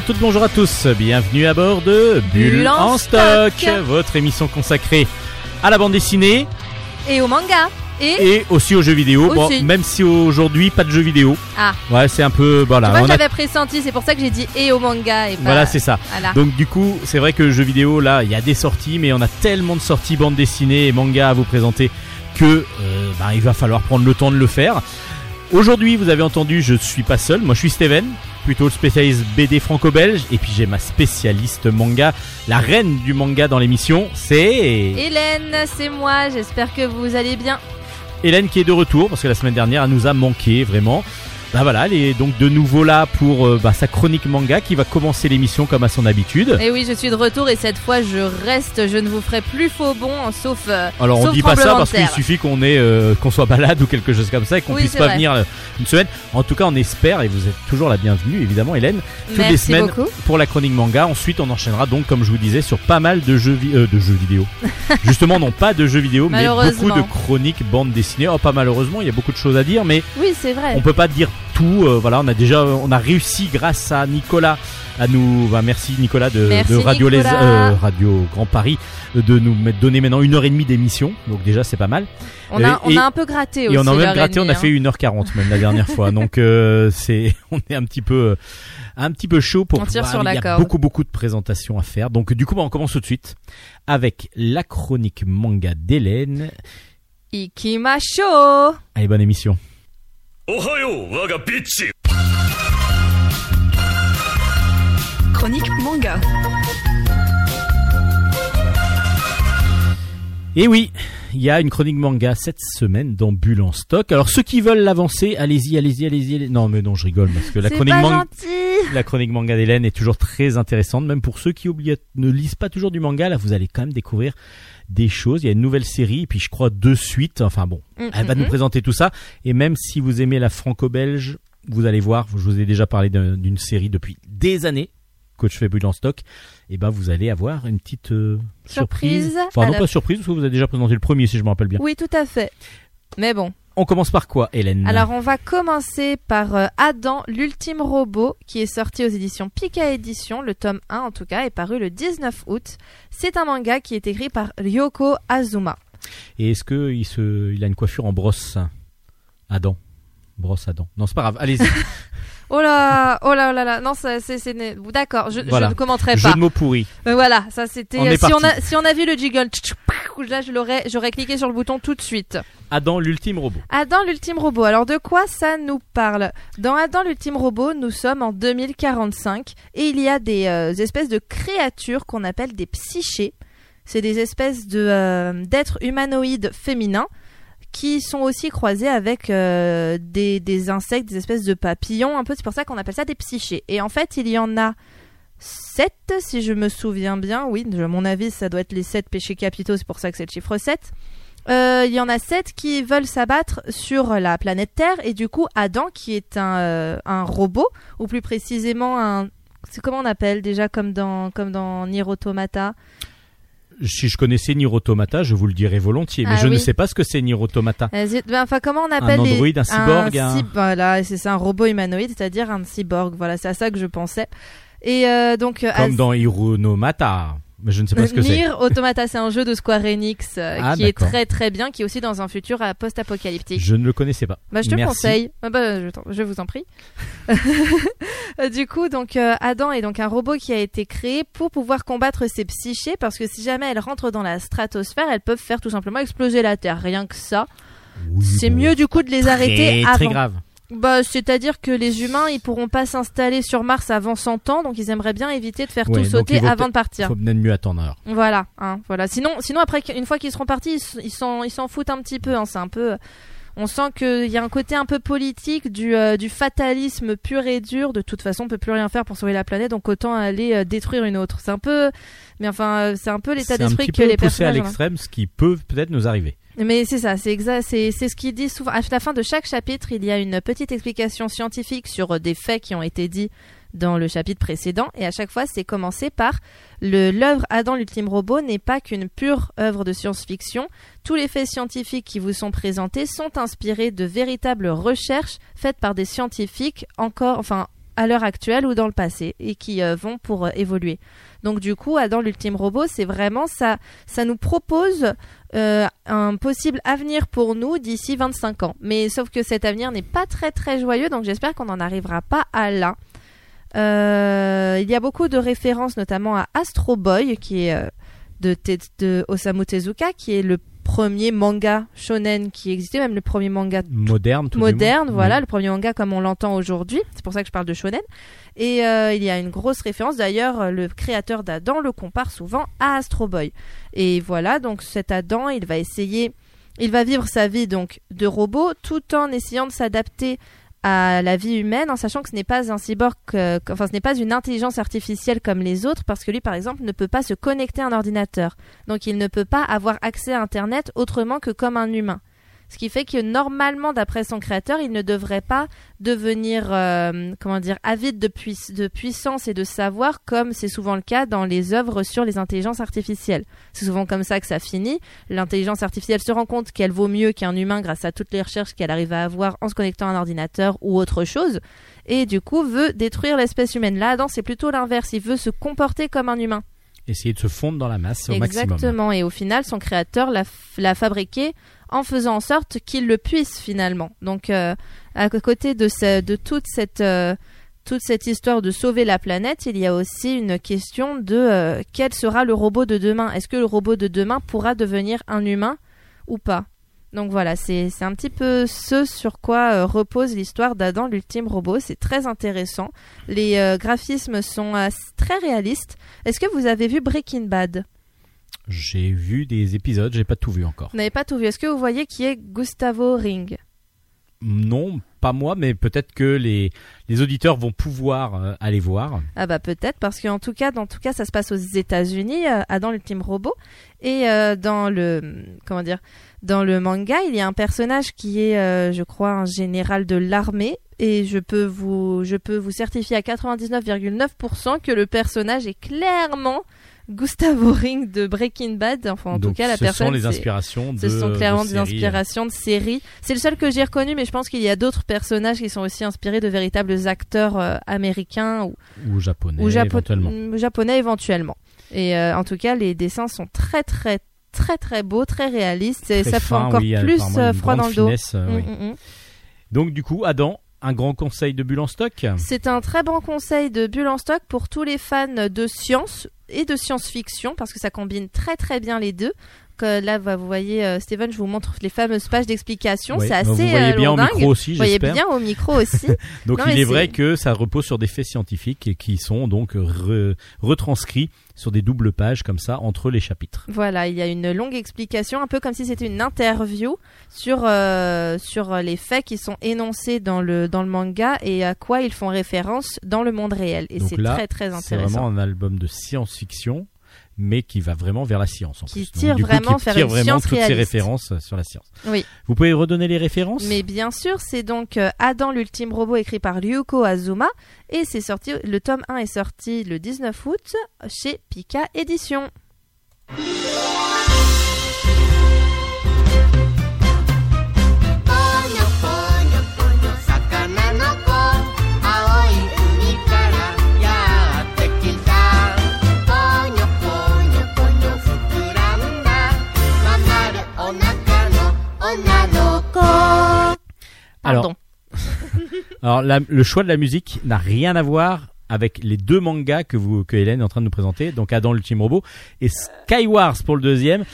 bonjour à toutes, bonjour à tous. Bienvenue à bord de Bulle, en en stock, stock. votre émission consacrée à la bande dessinée Et au manga. Et, et aussi aux jeux vidéo. Bon, même si aujourd'hui pas de jeux vidéo. ah, Ouais, c'est un peu voilà. tu vois, on je a- l'avais pressenti, c'est pour ça que j'ai dit et au manga et pas. Voilà, c'est ça. Voilà. Donc du coup, c'est vrai que jeux vidéo là, il y a des sorties, mais on a tellement de sorties bande dessinée et manga à vous présenter que euh, bah, il va falloir prendre le temps de le faire. Aujourd'hui, vous avez entendu, je suis pas seul. Moi, je suis Steven, plutôt le spécialiste BD franco-belge, et puis j'ai ma spécialiste manga, la reine du manga dans l'émission, c'est Hélène, c'est moi. J'espère que vous allez bien. Hélène qui est de retour parce que la semaine dernière, elle nous a manqué vraiment. Bah voilà, elle est donc de nouveau là pour euh, bah, sa chronique manga qui va commencer l'émission comme à son habitude. Et oui, je suis de retour et cette fois, je reste. Je ne vous ferai plus faux bon, sauf. euh, Alors on sauf dit pas ça parce qu'il suffit qu'on ait euh, qu'on soit balade ou quelque chose comme ça et qu'on Oui, puisse pas vrai. venir une semaine. En tout cas, on espère et vous êtes toujours la bienvenue évidemment Hélène toutes Merci les semaines beaucoup. pour la chronique manga. Ensuite, on enchaînera donc comme je vous disais sur pas mal de jeux vi- de jeux vidéo. Justement, non pas de jeux vidéo mais beaucoup de chroniques bande dessinée. Oh pas malheureusement, il y a beaucoup de choses à dire mais Oui, c'est vrai. on peut pas dire tout. euh, voilà, on a déjà on a réussi grâce à Nicolas à nous bah, merci Nicolas de, Merci, de Radio Les euh, Radio Grand Paris de nous mettre- donner maintenant une heure et demie d'émission. Donc déjà c'est pas mal. On a, on a un peu gratté aussi. Et on a même gratté, on a fait 1h40 même la dernière fois. Donc euh, c'est on est un petit peu un petit peu chaud pour On tire sur la il y a corde. beaucoup beaucoup de présentations à faire. Donc du coup bah, on commence tout de suite avec la chronique manga d'Hélène. hein. Ikimasho. Allez bonne émission. Chronique manga. Et oui, il y a une chronique manga cette semaine dans Bulle en stock. Alors ceux qui veulent l'avancer, allez-y, allez-y, allez-y. allez- Non mais non, je rigole parce que la chronique manga. La chronique manga d'Hélène est toujours très intéressante, même pour ceux qui oublient, ne lisent pas toujours du manga. Là, vous allez quand même découvrir des choses. Il y a une nouvelle série, et puis je crois deux suites. Enfin bon, Mm, elle va nous présenter tout ça. Et même si vous aimez la franco-belge, vous allez voir, je vous ai déjà parlé d'un- d'une série depuis des années. Coach fait Bulle en stock, et ben vous allez avoir une petite euh, surprise. Surprise. Enfin non Alors- pas surprise, parce que vous avez déjà présenté le premier si je me rappelle bien. Oui, tout à fait. Mais bon. On commence par quoi, Hélène Alors on va commencer par euh, Adam, l'ultime robot, qui est sorti aux éditions Pika Édition, le tome 1 en tout cas, est paru le 19 août. C'est un manga qui est écrit par Ryoko Azuma. Et est-ce que il se, il a une coiffure en brosse Adam, brosse Adam. Non, c'est pas grave. Allez-y. Oh là, oh là, oh là là, non, ça, c'est, c'est, d'accord, je, Voilà. je ne commenterai Jeu pas. de mots pourris. Euh, voilà, ça c'était. Euh, si on a, si on a vu le jiggle, là je l'aurais, j'aurais cliqué sur le bouton tout de suite. Adam, l'ultime robot. Adam l'ultime robot. Alors de quoi ça nous parle? Dans Adam l'ultime robot, nous sommes en 2045 et il y a des euh, espèces de créatures qu'on appelle des psychés. C'est des espèces de euh, d'êtres humanoïdes féminins qui sont aussi croisés avec euh, des, des insectes, des espèces de papillons, un peu. C'est pour ça qu'on appelle ça des psychés. Et en fait, il y en a sept, si je me souviens bien. Oui, de mon avis, ça doit être les sept péchés capitaux. C'est pour ça que c'est le chiffre 7. Euh, Il y en a sept qui veulent s'abattre sur la planète Terre et du coup Adam qui est un, euh, un robot ou plus précisément un c'est comment on appelle déjà comme dans comme dans Nier Automata? Si je connaissais Nier Automata, je vous le dirais volontiers, mais Ah je ne sais pas ce que c'est Nier Automata. Euh, ben, enfin comment on appelle les androïde, un cyborg, un- cy- voilà c'est un robot humanoïde c'est-à-dire un cyborg voilà c'est à ça que je pensais et euh, donc euh, Comme dans Hironomata. Mais je ne sais pas ce que c'est. Nier Automata c'est un jeu de Square Enix euh, Ah, qui est d'accord. très très bien qui est aussi dans un futur euh, post-apocalyptique Je ne le connaissais pas. Bah, je te Merci. conseille. Ah bah, je, t'en- je vous en prie. du coup, donc euh, Adam est donc un robot qui a été créé pour pouvoir combattre ses psychés parce que si jamais elles rentrent dans la stratosphère, elles peuvent faire tout simplement exploser la Terre. Rien que ça. Oui, C'est bon, mieux du coup de les très, arrêter Très avant. grave. Bah, c'est-à-dire que les humains, ils pourront pas s'installer sur Mars avant 100 ans, donc ils aimeraient bien éviter de faire Ouais, tout sauter avant de partir. Faut peut-être mieux attendre alors. Voilà, hein, voilà. Sinon, sinon après, une fois qu'ils seront partis, ils s'en, ils s'en foutent un petit peu. hein. C'est un peu, on sent qu'il y a un côté un peu politique du, euh, du fatalisme pur et dur. De toute façon, on peut plus rien faire pour sauver la planète, donc autant aller euh, détruire une autre. C'est un peu, mais enfin, euh, c'est un peu l'état C'est d'esprit que les poussé à personnages. ont. l'extrême, ce qui peut peut-être nous arriver. Mais c'est ça, c'est exact, c'est c'est ce qu'il dit souvent. À la fin de chaque chapitre, il y a une petite explication scientifique sur euh, des faits qui ont été dits dans le chapitre précédent, et à chaque fois, c'est commencé par le l'œuvre Adam l'ultime robot n'est pas qu'une pure œuvre de science-fiction. Tous les faits scientifiques qui vous sont présentés sont inspirés de véritables recherches faites par des scientifiques encore, enfin à l'heure actuelle ou dans le passé et qui euh, vont pour euh, évoluer. Donc du coup, Adam l'ultime robot, c'est vraiment ça, ça nous propose euh, un possible avenir pour nous d'ici 25 ans. Mais sauf que cet avenir n'est pas très très joyeux, donc j'espère qu'on n'en arrivera pas à là. Il y a beaucoup de références, notamment à Astro Boy, qui est de Osamu Tezuka, qui est le premier manga shonen qui existait, même le premier manga Moderne, tout moderne, voilà, Oui. le premier manga comme on l'entend aujourd'hui. C'est pour ça que je parle de shonen. Et euh, il y a une grosse référence. D'ailleurs, euh, le créateur d'Adam le compare souvent à Astro Boy. Et voilà, donc cet Adam, il va essayer, il va vivre sa vie donc de robot, tout en essayant de s'adapter à la vie humaine, en sachant que ce n'est pas un cyborg, euh, enfin ce n'est pas une intelligence artificielle comme les autres, parce que lui, par exemple, ne peut pas se connecter à un ordinateur. Donc il ne peut pas avoir accès à Internet autrement que comme un humain. Ce qui fait que normalement, d'après son créateur, il ne devrait pas devenir, euh, comment dire, avide de, pui- de puissance et de savoir, comme c'est souvent le cas dans les œuvres sur les intelligences artificielles. C'est souvent comme ça que ça finit. L'intelligence artificielle se rend compte qu'elle vaut mieux qu'un humain grâce à toutes les recherches qu'elle arrive à avoir en se connectant à un ordinateur ou autre chose, et du coup veut détruire l'espèce humaine. Là, Adam, c'est plutôt l'inverse. Il veut se comporter comme un humain. Essayer de se fondre dans la masse au maximum. Exactement. Et au final, son créateur l'a fabriqué en faisant en sorte qu'il le puisse finalement. Donc, euh, à côté de, euh, toute cette histoire de sauver la planète, il y a aussi une question de euh, quel sera le robot de demain? Est-ce que le robot de demain pourra devenir un humain ou pas? Donc voilà, c'est un petit peu ce sur quoi repose l'histoire d'Adam l'ultime robot. C'est très intéressant. Les graphismes sont très réalistes. Est-ce que vous avez vu Breaking Bad? J'ai vu des épisodes, j'ai pas tout vu encore. Vous n'avez pas tout vu. Est-ce que vous voyez qui est Gustavo Ring? Non, pas moi, mais peut-être que les, les auditeurs vont pouvoir euh, aller voir. Ah bah peut-être parce qu'en tout cas, dans tout cas, ça se passe aux États-Unis, euh, à dans l'ultime robot, et euh, dans le comment dire, dans le manga, il y a un personnage qui est, euh, je crois, un général de l'armée, et je peux vous, je peux vous certifier à 99,9% que le personnage est clairement Gustavo Ring de Breaking Bad. Enfin, en Donc, tout cas, la ce personne. sont les inspirations de. Ce sont clairement de des inspirations de séries. C'est le seul que j'ai reconnu, mais je pense qu'il y a d'autres personnages qui sont aussi inspirés de véritables acteurs euh, américains ou, Ou japonais, ou japo- éventuellement. japonais éventuellement. Et euh, en tout cas, les dessins sont très très très très beaux, très réalistes, et ça fait fin, encore oui, plus euh, froid dans le dos. finesse, oui. Mm, mm, mm. Donc, du coup, Adam, un grand conseil de bulle en stock? C'est un très bon conseil de Bulle en stock pour tous les fans de science et de science-fiction parce que ça combine très très bien les deux. Là, bah, vous voyez, euh, Steven, je vous montre les fameuses pages d'explication. C'est assez Vous voyez euh, bien au micro aussi, Vous voyez j'espère. bien au micro aussi. Donc Non, il est vrai c'est- que ça repose sur des faits scientifiques et qui sont donc re- retranscrits sur des doubles pages comme ça entre les chapitres. voilà, il y a une longue explication, un peu comme si c'était une interview sur euh, sur les faits qui sont énoncés dans le dans le manga et à quoi ils font référence dans le monde réel. Et c'est très très C'est intéressant. vraiment un album de science-fiction, mais qui va vraiment vers la science en Qui plus. Tire coup, vraiment qui tire une vraiment toutes réaliste. références sur la science. Oui. Vous pouvez redonner les références? Mais bien sûr, c'est donc euh, Adam l'ultime robot écrit par Ryuko Azuma et c'est sorti le tome 1 est sorti le 19 août chez Pika Édition. Pardon. Alors la- le choix de la musique n'a rien à voir avec les deux mangas que vous que Hélène est en train de nous présenter, donc Adam l'ultime robot et Skywars pour le deuxième.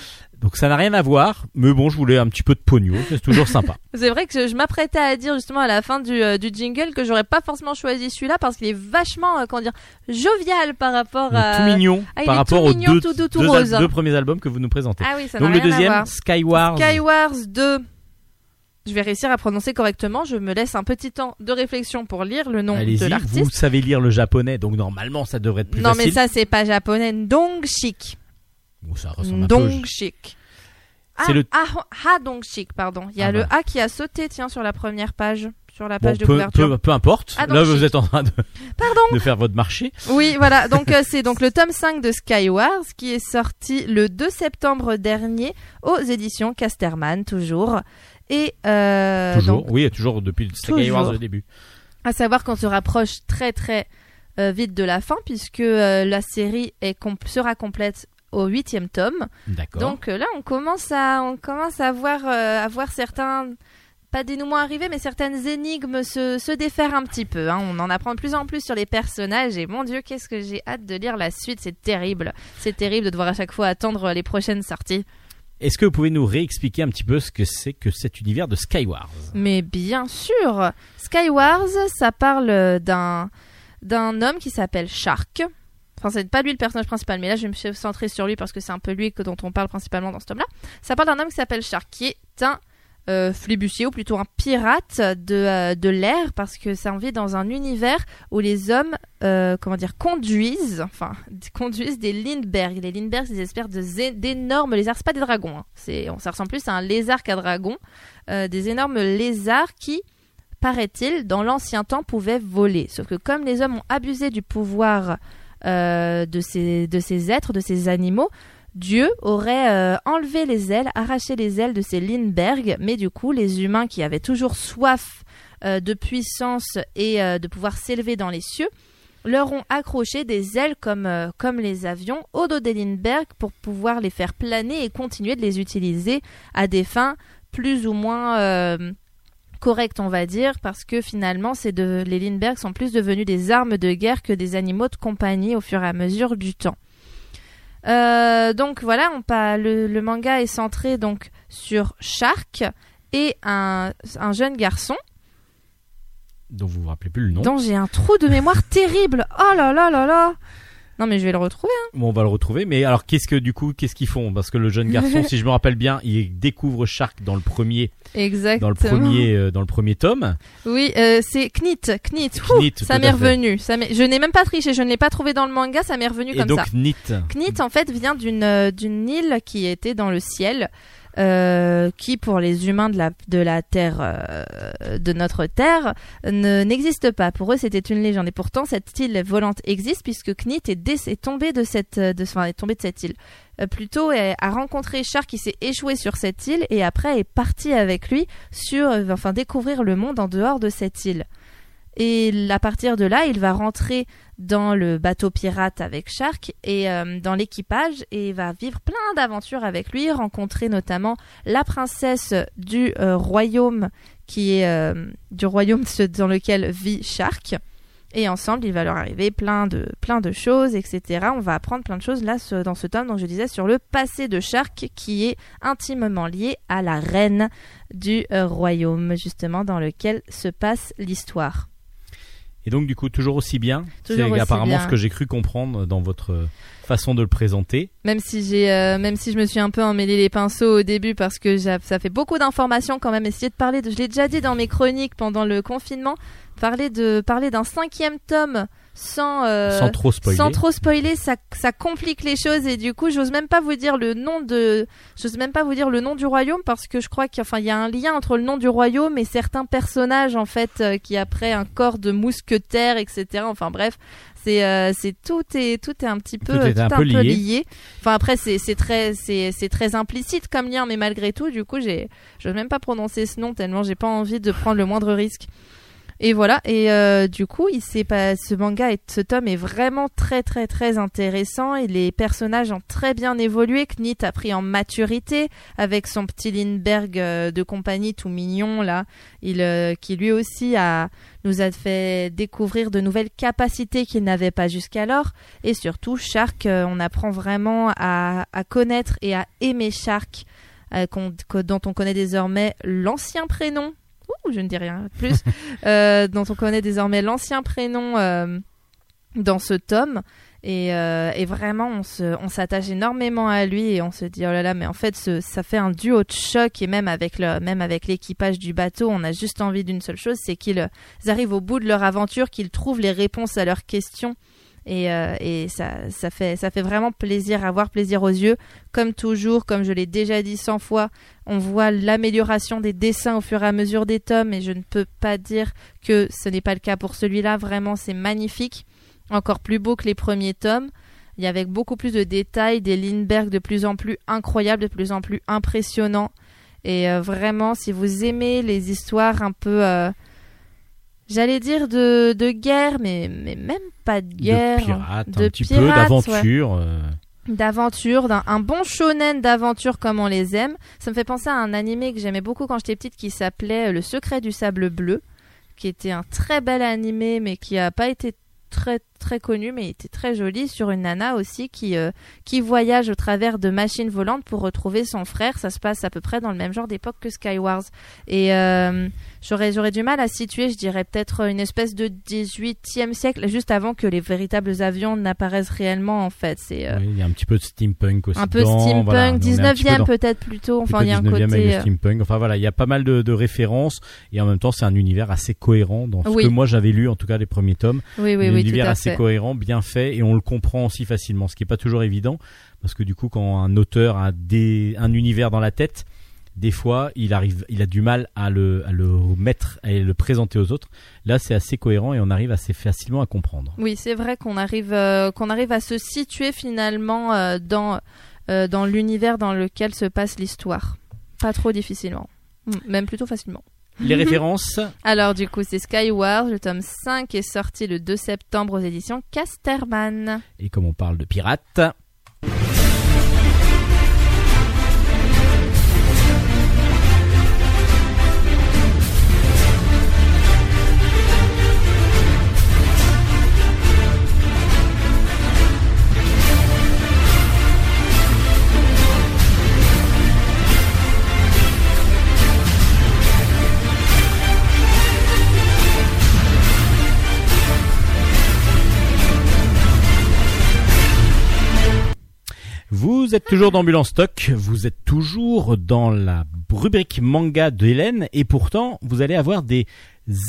Donc ça n'a rien à voir, mais bon, je voulais un petit peu de pognon, c'est toujours sympa. C'est vrai que je, m'apprêtais à dire justement à la fin du, euh, du jingle que j'aurais pas forcément choisi celui-là parce qu'il est vachement euh, comment dire jovial par rapport à tout mignon ah, par rapport aux mignon, deux, premiers albums que vous nous présentez. Ah oui, ça donc le rien à deuxième, voir. Skywars. Skywars 2. Je vais réussir à prononcer correctement. Je me laisse un petit temps de réflexion pour lire le nom de Allez-y, vous l'artiste. savez lire le japonais, donc normalement ça devrait être plus Non, facile. mais ça, c'est pas japonais. Dongshik. Bon, ça ressemble un peu. Dongshik. Ah, le- ah, ah, Dongshik, pardon. Il y a Ah, le voilà. A qui a sauté, tiens, sur la première page. Sur la Bon, page de peu, couverture. peu, peu importe. Ah, Là, chic. vous êtes en train de, Pardon. de faire votre marché. Oui, voilà. Donc, euh, c'est donc le tome 5 de Skywars qui est sorti le 2 septembre dernier aux éditions Casterman, toujours. Et, euh, toujours. donc, oui, toujours depuis Skywars Toujours. le début. À savoir qu'on se rapproche très très euh, vite de la fin puisque euh, la série est sera complète au huitième tome. D'accord. Donc là, on commence à, on commence à voir, à voir certains, pas dénouements arriver, mais certaines énigmes se, se défaire un petit peu. hein. On en apprend de plus en plus sur les personnages et mon Dieu, qu'est-ce que j'ai hâte de lire la suite. C'est terrible. C'est terrible de devoir à chaque fois attendre les prochaines sorties. Est-ce que vous pouvez nous réexpliquer un petit peu ce que c'est que cet univers de Skywars Mais bien sûr, Skywars, ça parle d'un d'un homme qui s'appelle Shark. Enfin, c'est pas lui le personnage principal, mais là, je me centrer sur lui parce que c'est un peu lui que dont on parle principalement dans ce tome-là. Ça parle d'un homme qui s'appelle Shark, qui est un euh, flibustier ou plutôt un pirate de, euh, de l'air parce que ça en vit dans un univers où les hommes, euh, comment dire, conduisent, enfin, conduisent des Lindbergh. Les Lindbergh, c'est des espèces d'énormes lézards. C'est pas des dragons, hein. c'est, on, ça ressemble plus à un lézard qu'à dragon. Euh, des énormes lézards qui, paraît-il, dans l'ancien temps pouvaient voler. Sauf que comme les hommes ont abusé du pouvoir de ces êtres, de ces animaux, Dieu aurait euh, enlevé les ailes, arraché les ailes de ces Lindbergh, mais du coup, les humains qui avaient toujours soif euh, de puissance et euh, de pouvoir s'élever dans les cieux, leur ont accroché des ailes comme, les avions au dos des Lindbergh pour pouvoir les faire planer et continuer de les utiliser à des fins plus ou moins correctes, on va dire, parce que finalement, de, les Lindbergh sont plus devenus des armes de guerre que des animaux de compagnie au fur et à mesure du temps. Euh, donc voilà, on pa- le, le manga est centré donc sur Shark et un, un jeune garçon. Dont vous vous rappelez plus le nom. Dont j'ai un trou de mémoire terrible. Oh là là là là Non mais je vais le retrouver. Bon, on va le retrouver. Mais alors, qu'est-ce que du coup, qu'est-ce qu'ils font? Parce que le jeune garçon, si je me rappelle bien, il découvre Shark dans le premier, Exactement. dans le premier, euh, dans le premier tome. Oui, euh, c'est Knit. Knit. Ouh, Knit, ça m'est revenu. Ça m'est- je n'ai même pas triché. Je ne l'ai pas trouvé dans le manga. Ça m'est revenu Et comme donc ça. Knit. Knit en fait vient d'une euh, d'une île qui était dans le ciel, euh, qui pour les humains de la de la terre euh, de notre terre ne n'existe pas. Pour eux c'était une légende et pourtant cette île volante existe puisque Knit est, tombé de cette de enfin, est tombé de cette île. Euh, plutôt a rencontré Char qui s'est échoué sur cette île et après est parti avec lui sur enfin découvrir le monde en dehors de cette île. Et à partir de là, il va rentrer dans le bateau pirate avec Shark et euh, dans l'équipage et va vivre plein d'aventures avec lui, rencontrer notamment la princesse du euh, royaume qui est euh, du royaume dans lequel vit Shark. Et ensemble, il va leur arriver plein de, plein de choses, etc. On va apprendre plein de choses là dans ce tome, donc je disais, sur le passé de Shark qui est intimement lié à la reine du royaume, justement, dans lequel se passe l'histoire. Et donc, du coup, toujours aussi bien. Toujours C'est apparemment bien. ce que j'ai cru comprendre dans votre façon de le présenter. Même si j'ai, euh, même si je me suis un peu emmêlé les pinceaux au début parce que ça fait beaucoup d'informations quand même. Essayer de parler de, je l'ai déjà dit dans mes chroniques pendant le confinement, parler de, parler d'un cinquième tome sans, euh, sans trop spoiler. sans trop spoiler, ça, ça complique les choses et du coup, j'ose même pas vous dire le nom de, j'ose même pas vous dire le nom du royaume parce que je crois qu'il enfin, il y a un lien entre le nom du royaume et certains personnages en fait euh, qui après un corps de mousquetaire, etc. Enfin bref, c'est, euh, tout est, tout est un petit peu, Tout est un peu lié. Enfin après, c'est, très, c'est, c'est très implicite comme lien, mais malgré tout, du coup, j'ai, j'ose même pas prononcer ce nom tellement j'ai pas envie de prendre le moindre risque. Et voilà, et euh, du coup, il pas, ce manga et ce tome est vraiment très très très intéressant. Et les personnages ont très bien évolué. Knit a pris en maturité avec son petit Lindbergh euh, de compagnie tout mignon là, il euh, qui lui aussi a nous a fait découvrir de nouvelles capacités qu'il n'avait pas jusqu'alors. Et surtout Shark, euh, on apprend vraiment à, à connaître et à aimer Shark euh, dont on connaît désormais l'ancien prénom Je ne dis rien de plus, euh, dont on connaît désormais l'ancien prénom euh, dans ce tome. Et, euh, vraiment, on s'attache énormément à lui et on se dit oh là là, mais en fait, ça fait un duo de choc et même avec le, même avec l'équipage du bateau, on a juste envie d'une seule chose, c'est qu'ils arrivent au bout de leur aventure, qu'ils trouvent les réponses à leurs questions. Et, euh, ça fait vraiment plaisir à voir, plaisir aux yeux. Comme toujours, comme je l'ai déjà dit 100 fois, on voit l'amélioration des dessins au fur et à mesure des tomes et je ne peux pas dire que ce n'est pas le cas pour celui-là. Vraiment, c'est magnifique. Encore plus beau que les premiers tomes. Il y avait beaucoup plus de détails, des Lindbergh de plus en plus incroyables, de plus en plus impressionnants. Et euh, vraiment, si vous aimez les histoires un peu... euh, J'allais dire de, de guerre, mais, mais même pas de guerre. de pirates, de un petit peu d'aventure. euh, d'aventure, d'un un bon shonen d'aventure comme on les aime. Ça me fait penser à un animé que j'aimais beaucoup quand j'étais petite qui s'appelait Le secret du sable bleu, qui était un très bel animé mais qui a pas été très très connu mais il était très joli sur une nana aussi qui euh, qui voyage au travers de machines volantes pour retrouver son frère. Ça se passe à peu près dans le même genre d'époque que Skywars. Et euh, j'aurais j'aurais du mal à situer, je dirais peut-être une espèce de 18e siècle juste avant que les véritables avions n'apparaissent réellement en fait. C'est euh, oui, il y a un petit peu de steampunk aussi. un peu dedans, steampunk, voilà, on est un petit peu 19e dans- peut-être plutôt. Enfin, il y a un 19e avec côté. le steampunk. Enfin voilà, il y a pas mal de, de références et en même temps c'est un univers assez cohérent dans ce Oui. que moi j'avais lu en tout cas les premiers tomes. Oui, oui, un oui, univers assez. Cohérent, bien fait et on le comprend aussi facilement, ce qui est pas toujours évident parce que du coup quand un auteur a des, un univers dans la tête, des fois il arrive, il a du mal à le, à le mettre, à le présenter aux autres. Là c'est assez cohérent et on arrive assez facilement à comprendre. Oui, c'est vrai qu'on arrive, euh, qu'on arrive à se situer finalement euh, dans, euh, dans l'univers dans lequel se passe l'histoire. Pas trop difficilement. Mm, Même plutôt facilement. Les références, Alors, du coup, c'est Skyward. Le tome 5 est sorti le 2 septembre aux éditions Casterman. et comme on parle de pirates, Vous êtes toujours dans Ambulance Stock, vous êtes toujours dans la rubrique manga d'Hélène et pourtant vous allez avoir des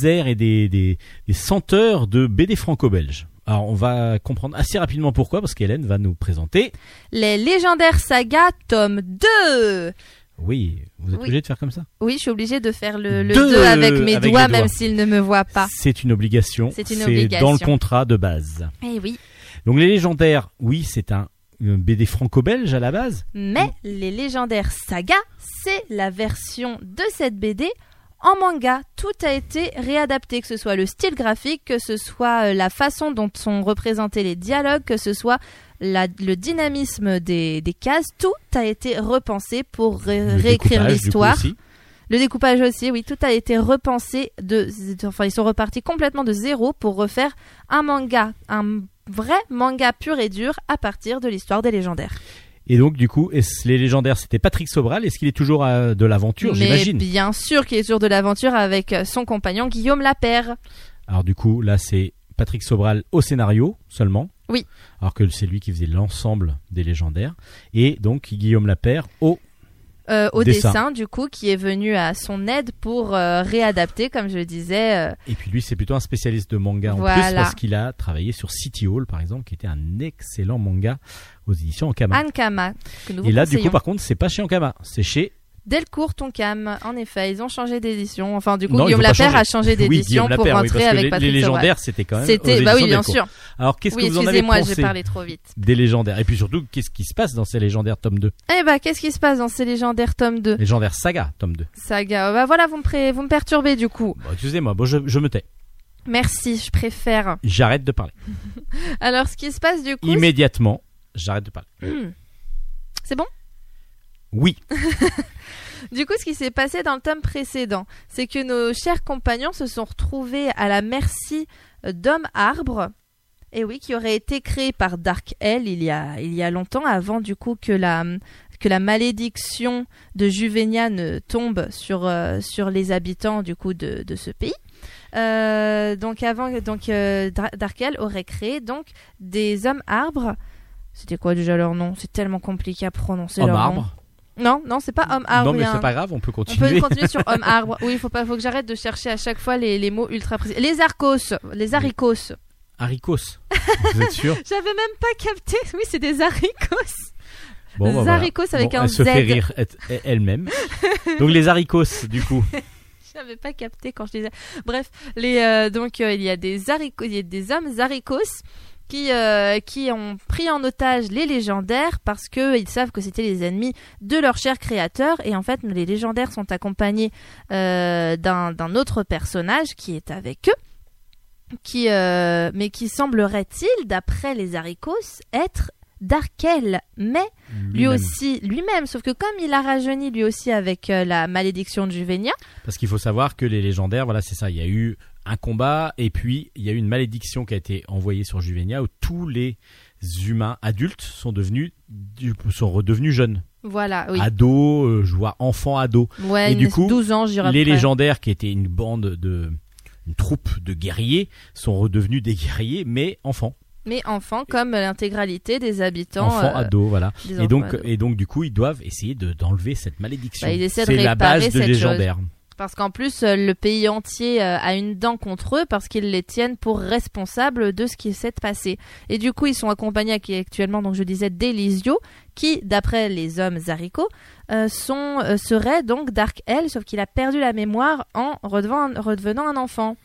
airs et des, des, des senteurs de BD franco-belge. Alors on va comprendre assez rapidement pourquoi parce qu'Hélène va nous présenter. Les légendaires sagas, tome 2. Oui, vous êtes Oui. obligé de faire comme ça Oui, je suis obligée de faire le, le Deux 2 avec mes avec doigts, même s'ils ne me voient pas. C'est une obligation. C'est une dans obligation. le contrat de base. Eh oui. Donc les légendaires, oui, c'est un, un BD franco-belge à la base. Mais les légendaires sagas, c'est la version de cette BD en manga. Tout a été réadapté, que ce soit le style graphique, que ce soit euh, la façon dont sont représentés les dialogues, que ce soit la- le dynamisme des, des cases. Tout a été repensé pour ré- réécrire l'histoire. Le découpage aussi, oui, tout a été repensé de, enfin, ils sont repartis complètement de zéro pour refaire un manga, un vrai manga pur et dur à partir de l'histoire des légendaires. Et donc du coup, est-ce- les légendaires, c'était Patrick Sobral? Est-ce qu'il est toujours à de l'aventure, j'imagine bien sûr qu'il est toujours de l'aventure avec euh, son compagnon Guillaume Lapère. Alors du coup, là, c'est Patrick Sobral au scénario seulement. Oui. Alors que c'est lui qui faisait l'ensemble des légendaires. Et donc Guillaume Lapère au... euh, au Dessin. dessin. du coup, qui est venu à son aide pour euh, réadapter, comme je le disais. euh, Et puis lui, c'est plutôt un spécialiste de manga en plus parce qu'il a travaillé sur City Hall, par exemple, qui était un excellent manga aux éditions Ankama. Ankama, que nous vous Et là, du coup, par contre, c'est pas chez Ankama, c'est chez Delcourt Tonkam, en effet, ils ont changé d'édition. Enfin, du coup, Non, Guillaume Lapère a changé d'édition pour Lapère, rentrer avec les, Patrick les légendaires, c'était quand même. C'était, bah oui, bien Delcourt. sûr. Alors, qu'est-ce Oui, que vous en avez excusez-moi, j'ai pensé parlé trop vite. des légendaires? Et puis surtout, qu'est-ce qui se passe dans ces légendaires tome 2 Eh bah, qu'est-ce qui se passe dans ces légendaires tome 2 Légendaires saga tome 2. Saga. Bah voilà, vous me, pré- vous me perturbez du coup. Bon, excusez-moi, bon, je, je me tais. Merci, je préfère. J'arrête de parler. Alors, ce qui se passe du coup, Immédiatement, j'arrête de parler. c'est bon? Oui, Du coup, ce qui s'est passé dans le tome précédent, c'est que nos chers compagnons se sont retrouvés à la merci euh, d'hommes arbres. Et oui, qui auraient été créés par Dark Hell il y a, il y a longtemps, avant du coup que la, que la malédiction de Juvenia ne tombe sur, euh, sur les habitants du coup de, de ce pays. Euh, donc avant, donc euh, Dra- Dark Hell aurait créé donc des hommes arbres. C'était quoi déjà leur nom? C'est tellement compliqué à prononcer homme leur nom. Non, non, c'est pas homme arbre. non, mais c'est un- pas grave, on peut on continuer. peut continuer sur homme arbre. Oui, il faut pas, faut que j'arrête de chercher à chaque fois les, les mots ultra précis. Les arcos, les haricots. Haricots. Vous êtes sûr J'avais même pas capté. Oui, c'est des haricots. Bon, bah, voilà. Avec Bon, un Elle se Z. fait rire elle- elle-même. Donc les haricots, du coup. J'avais pas capté quand je disais. Bref, les euh, donc euh, il y a des haricots, il y a des hommes haricots qui euh, qui ont pris en otage les légendaires parce que ils savent que c'était les ennemis de leur cher créateur et en fait les légendaires sont accompagnés euh, d'un autre personnage qui est avec eux qui, euh, mais qui semblerait-il, d'après les haricots, être Darkel, mais lui aussi, lui-même, sauf que comme il a rajeuni lui aussi avec euh, la malédiction de Juvenia, Parce qu'il faut savoir que les légendaires, voilà, c'est ça. Il y a eu un combat et puis il y a eu une malédiction qui a été envoyée sur Juvenia où tous les humains adultes sont devenus sont redevenus jeunes, voilà, oui. ados, euh, je vois enfants ados. ouais, et du coup, 12 ans, les après. légendaires qui étaient une bande de une troupe de guerriers sont redevenus des guerriers mais enfants, Mais enfants, comme l'intégralité des habitants. enfants euh, ados, voilà. Et donc ados. et donc du coup, ils doivent essayer de d'enlever cette malédiction. Bah, c'est la base de légendaire. Parce qu'en plus, euh, le pays entier euh, a une dent contre eux parce qu'ils les tiennent pour responsables de ce qui s'est passé. Et du coup, ils sont accompagnés ac- actuellement, donc je disais, d'Elisio, qui, d'après les hommes haricots, euh, euh, serait donc Dark Hell, sauf qu'il a perdu la mémoire en redevenant, un enfant.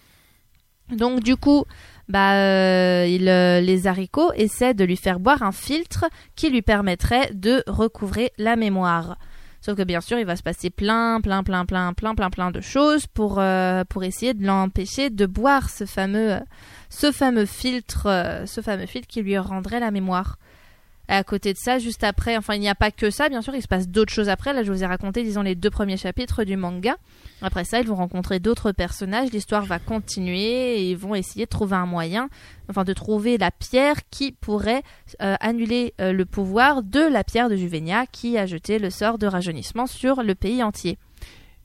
Donc du coup, bah, les haricots essaient de lui faire boire un filtre qui lui permettrait de recouvrer la mémoire. Sauf que bien sûr, il va se passer plein, plein, plein, plein, plein, plein, plein de choses pour, euh, pour essayer de l'empêcher de boire ce fameux, euh, ce fameux filtre, euh, ce fameux filtre qui lui rendrait la mémoire. Et à côté de ça, juste après, enfin, il n'y a pas que ça, bien sûr, il se passe d'autres choses après. Là, je vous ai raconté, disons, les deux premiers chapitres du manga. Après ça, ils vont rencontrer d'autres personnages, l'histoire va continuer et ils vont essayer de trouver un moyen, enfin, de trouver la pierre qui pourrait euh, annuler euh, le pouvoir de la pierre de Juvenia qui a jeté le sort de rajeunissement sur le pays entier.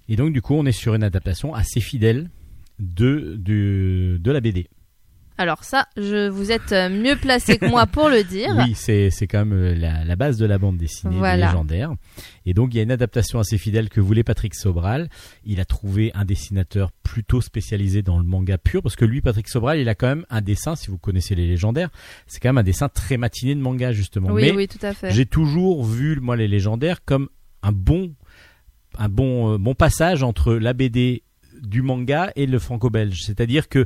Et donc du coup, on est sur une adaptation assez fidèle de de, de la BD. Alors ça, je, vous êtes euh, mieux placé que moi pour le dire. Oui, c'est c'est quand même euh, la, la base de la bande dessinée Voilà. légendaires. Et donc il y a une adaptation assez fidèle que voulait Patrick Sobral. Il a trouvé un dessinateur plutôt spécialisé dans le manga pur parce que lui, Patrick Sobral, il a quand même un dessin. Si vous connaissez les légendaires, c'est quand même un dessin très matiné de manga justement. Oui, Mais oui, tout à fait. j'ai toujours vu moi les légendaires comme un bon un bon euh, bon passage entre la BD du manga et le franco-belge. C'est-à-dire que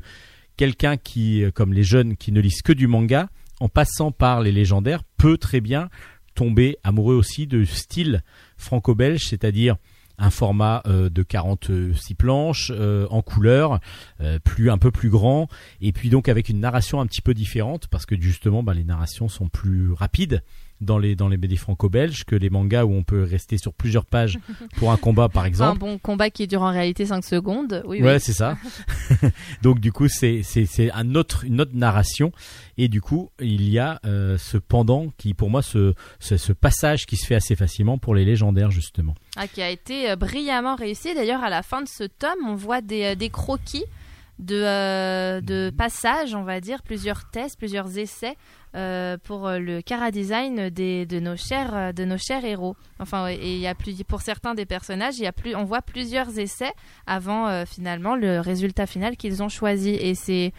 quelqu'un qui euh, comme les jeunes qui ne lisent que du manga en passant par les légendaires peut très bien tomber amoureux aussi de style franco-belge, c'est-à-dire un format euh, de 46 planches euh, en couleur, plus un peu plus grand, et puis donc avec une narration un petit peu différente parce que justement bah, les narrations sont plus rapides dans les dans les BD franco-belges que les mangas où on peut rester sur plusieurs pages pour un combat par un exemple. bon combat qui dure en réalité 5 secondes. Oui, Ouais, oui. c'est ça. Donc du coup, c'est c'est c'est un autre une autre narration et du coup, il y a euh, ce pendant qui pour moi ce, ce ce passage qui se fait assez facilement pour les légendaires justement. Ah, qui a été euh, brillamment réussi. D'ailleurs, à la fin de ce tome, on voit des, euh, des croquis de, euh, de passages, on va dire, plusieurs tests, plusieurs essais euh, pour euh, le cara design des, de, nos chers, euh, de nos chers héros. Enfin, et il y a plus, pour certains des personnages, y a plus, on voit plusieurs essais avant finalement le résultat final qu'ils ont choisi. Et c'est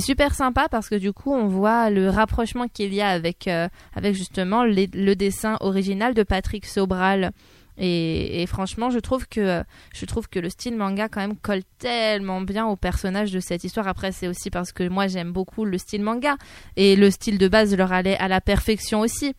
super sympa parce que du coup, on voit le rapprochement qu'il y a avec, avec justement le dessin original de Patrick Sobral. Et, franchement, je trouve que je trouve que le style manga quand même colle tellement bien au personnage de cette histoire. Après, c'est aussi parce que moi j'aime beaucoup le style manga et le style de base leur allait à la perfection aussi.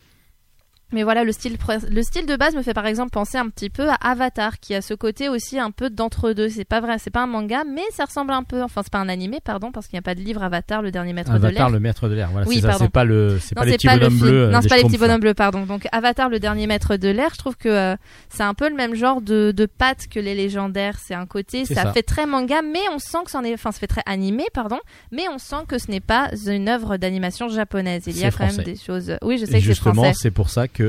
Mais voilà, le style, le style de base me fait par exemple penser un petit peu à Avatar, qui a ce côté aussi un peu d'entre-deux. C'est pas vrai, c'est pas un manga, mais ça ressemble un peu. Enfin, c'est pas un animé, pardon, parce qu'il n'y a pas de livre Avatar, le dernier maître de Avatar, l'air. le maître de l'air. Voilà, Oui, c'est pas le c'est pas les petits bonhommes bleus. euh, Non, c'est pas les petits bonhommes bleus, pardon. Donc Avatar, le dernier maître de l'air, je trouve que euh, c'est un peu le même genre de, de patte que les légendaires. C'est un côté, ça, ça. fait très manga, mais on sent que c'en est, enfin, ça fait très animé, pardon, mais on sent que ce n'est pas une œuvre d'animation japonaise. Il y a quand même des choses. Oui, je sais Et que c'est justement, français. c'est pour ça que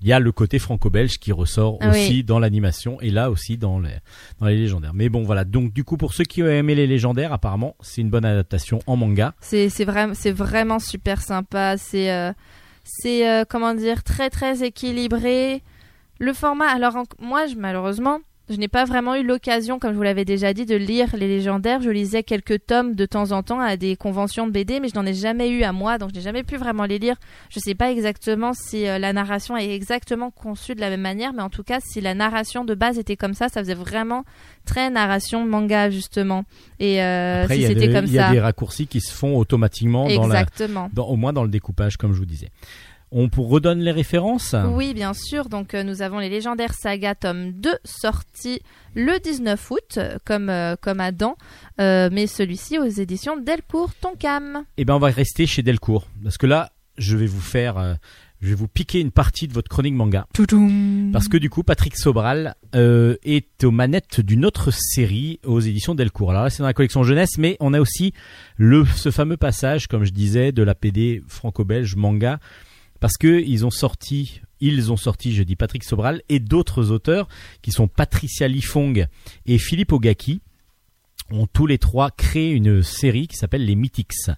il y a le côté franco-belge qui ressort Ah aussi oui. dans l'animation et là aussi dans les dans les légendaires. Mais bon, voilà. Donc du coup, pour ceux qui ont aimé les légendaires, apparemment, c'est une bonne adaptation en manga. C'est c'est vraiment c'est vraiment super sympa. C'est euh, c'est euh, comment dire très très équilibré. Le format. Alors en- moi, je, malheureusement, je n'ai pas vraiment eu l'occasion, comme je vous l'avais déjà dit, de lire les légendaires. Je lisais quelques tomes de temps en temps à des conventions de BD, mais je n'en ai jamais eu à moi, donc je n'ai jamais pu vraiment les lire. Je sais pas exactement si euh, la narration est exactement conçue de la même manière, mais en tout cas, si la narration de base était comme ça, ça faisait vraiment très narration manga justement. Et euh, Après, si c'était comme il y a ça, des raccourcis qui se font automatiquement dans la exactement. dans- au moins dans le découpage, comme je vous disais. On pour redonne les références Oui, bien sûr. Donc, euh, nous avons les légendaires sagas tome 2 sortis le 19 août, euh, comme, euh, comme Adam, euh, mais celui-ci aux éditions Delcourt Tonkam. Eh ben, on va rester chez Delcourt. Parce que là, je vais vous faire. euh, je vais vous piquer une partie de votre chronique manga. Parce que du coup, Patrick Sobral euh, est aux manettes d'une autre série aux éditions Delcourt. Alors là, c'est dans la collection jeunesse, mais on a aussi le, ce fameux passage, comme je disais, de la PD franco-belge manga, parce que ils ont sorti, ils ont sorti, je dis Patrick Sobral, et d'autres auteurs qui sont Patricia Lifong et Philippe Ogaki, ont tous les trois créé une série qui s'appelle les Mythics.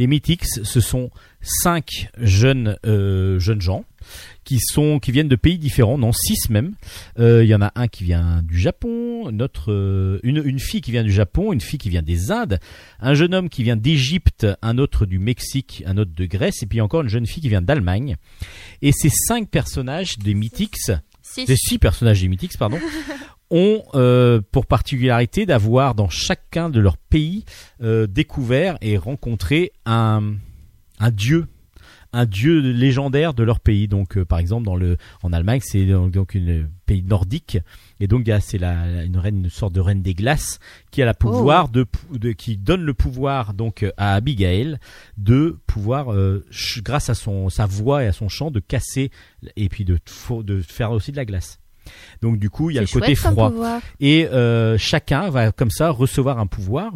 Les Mythics, ce sont cinq jeunes euh, jeunes gens qui sont qui viennent de pays différents, non six même. Euh, Il y en a un qui vient du Japon, notre euh, une une fille qui vient du Japon, une fille qui vient des Indes, un jeune homme qui vient d'Égypte, un autre du Mexique, un autre de Grèce, et puis encore une jeune fille qui vient d'Allemagne. Et ces cinq personnages des Mythics, Six. ces six personnages des Mythics, pardon, ont euh, pour particularité d'avoir dans chacun de leurs pays euh, découvert et rencontré un, un dieu un dieu légendaire de leur pays. Donc euh, par exemple dans le en Allemagne c'est donc, donc une pays nordique. Et donc c'est la une reine une sorte de reine des glaces qui a le pouvoir de, pou- de qui donne le pouvoir donc à Abigail de pouvoir euh, grâce à son sa voix et à son chant de casser et puis de de faire aussi de la glace donc du coup il y a le côté froid et euh, chacun va comme ça recevoir un pouvoir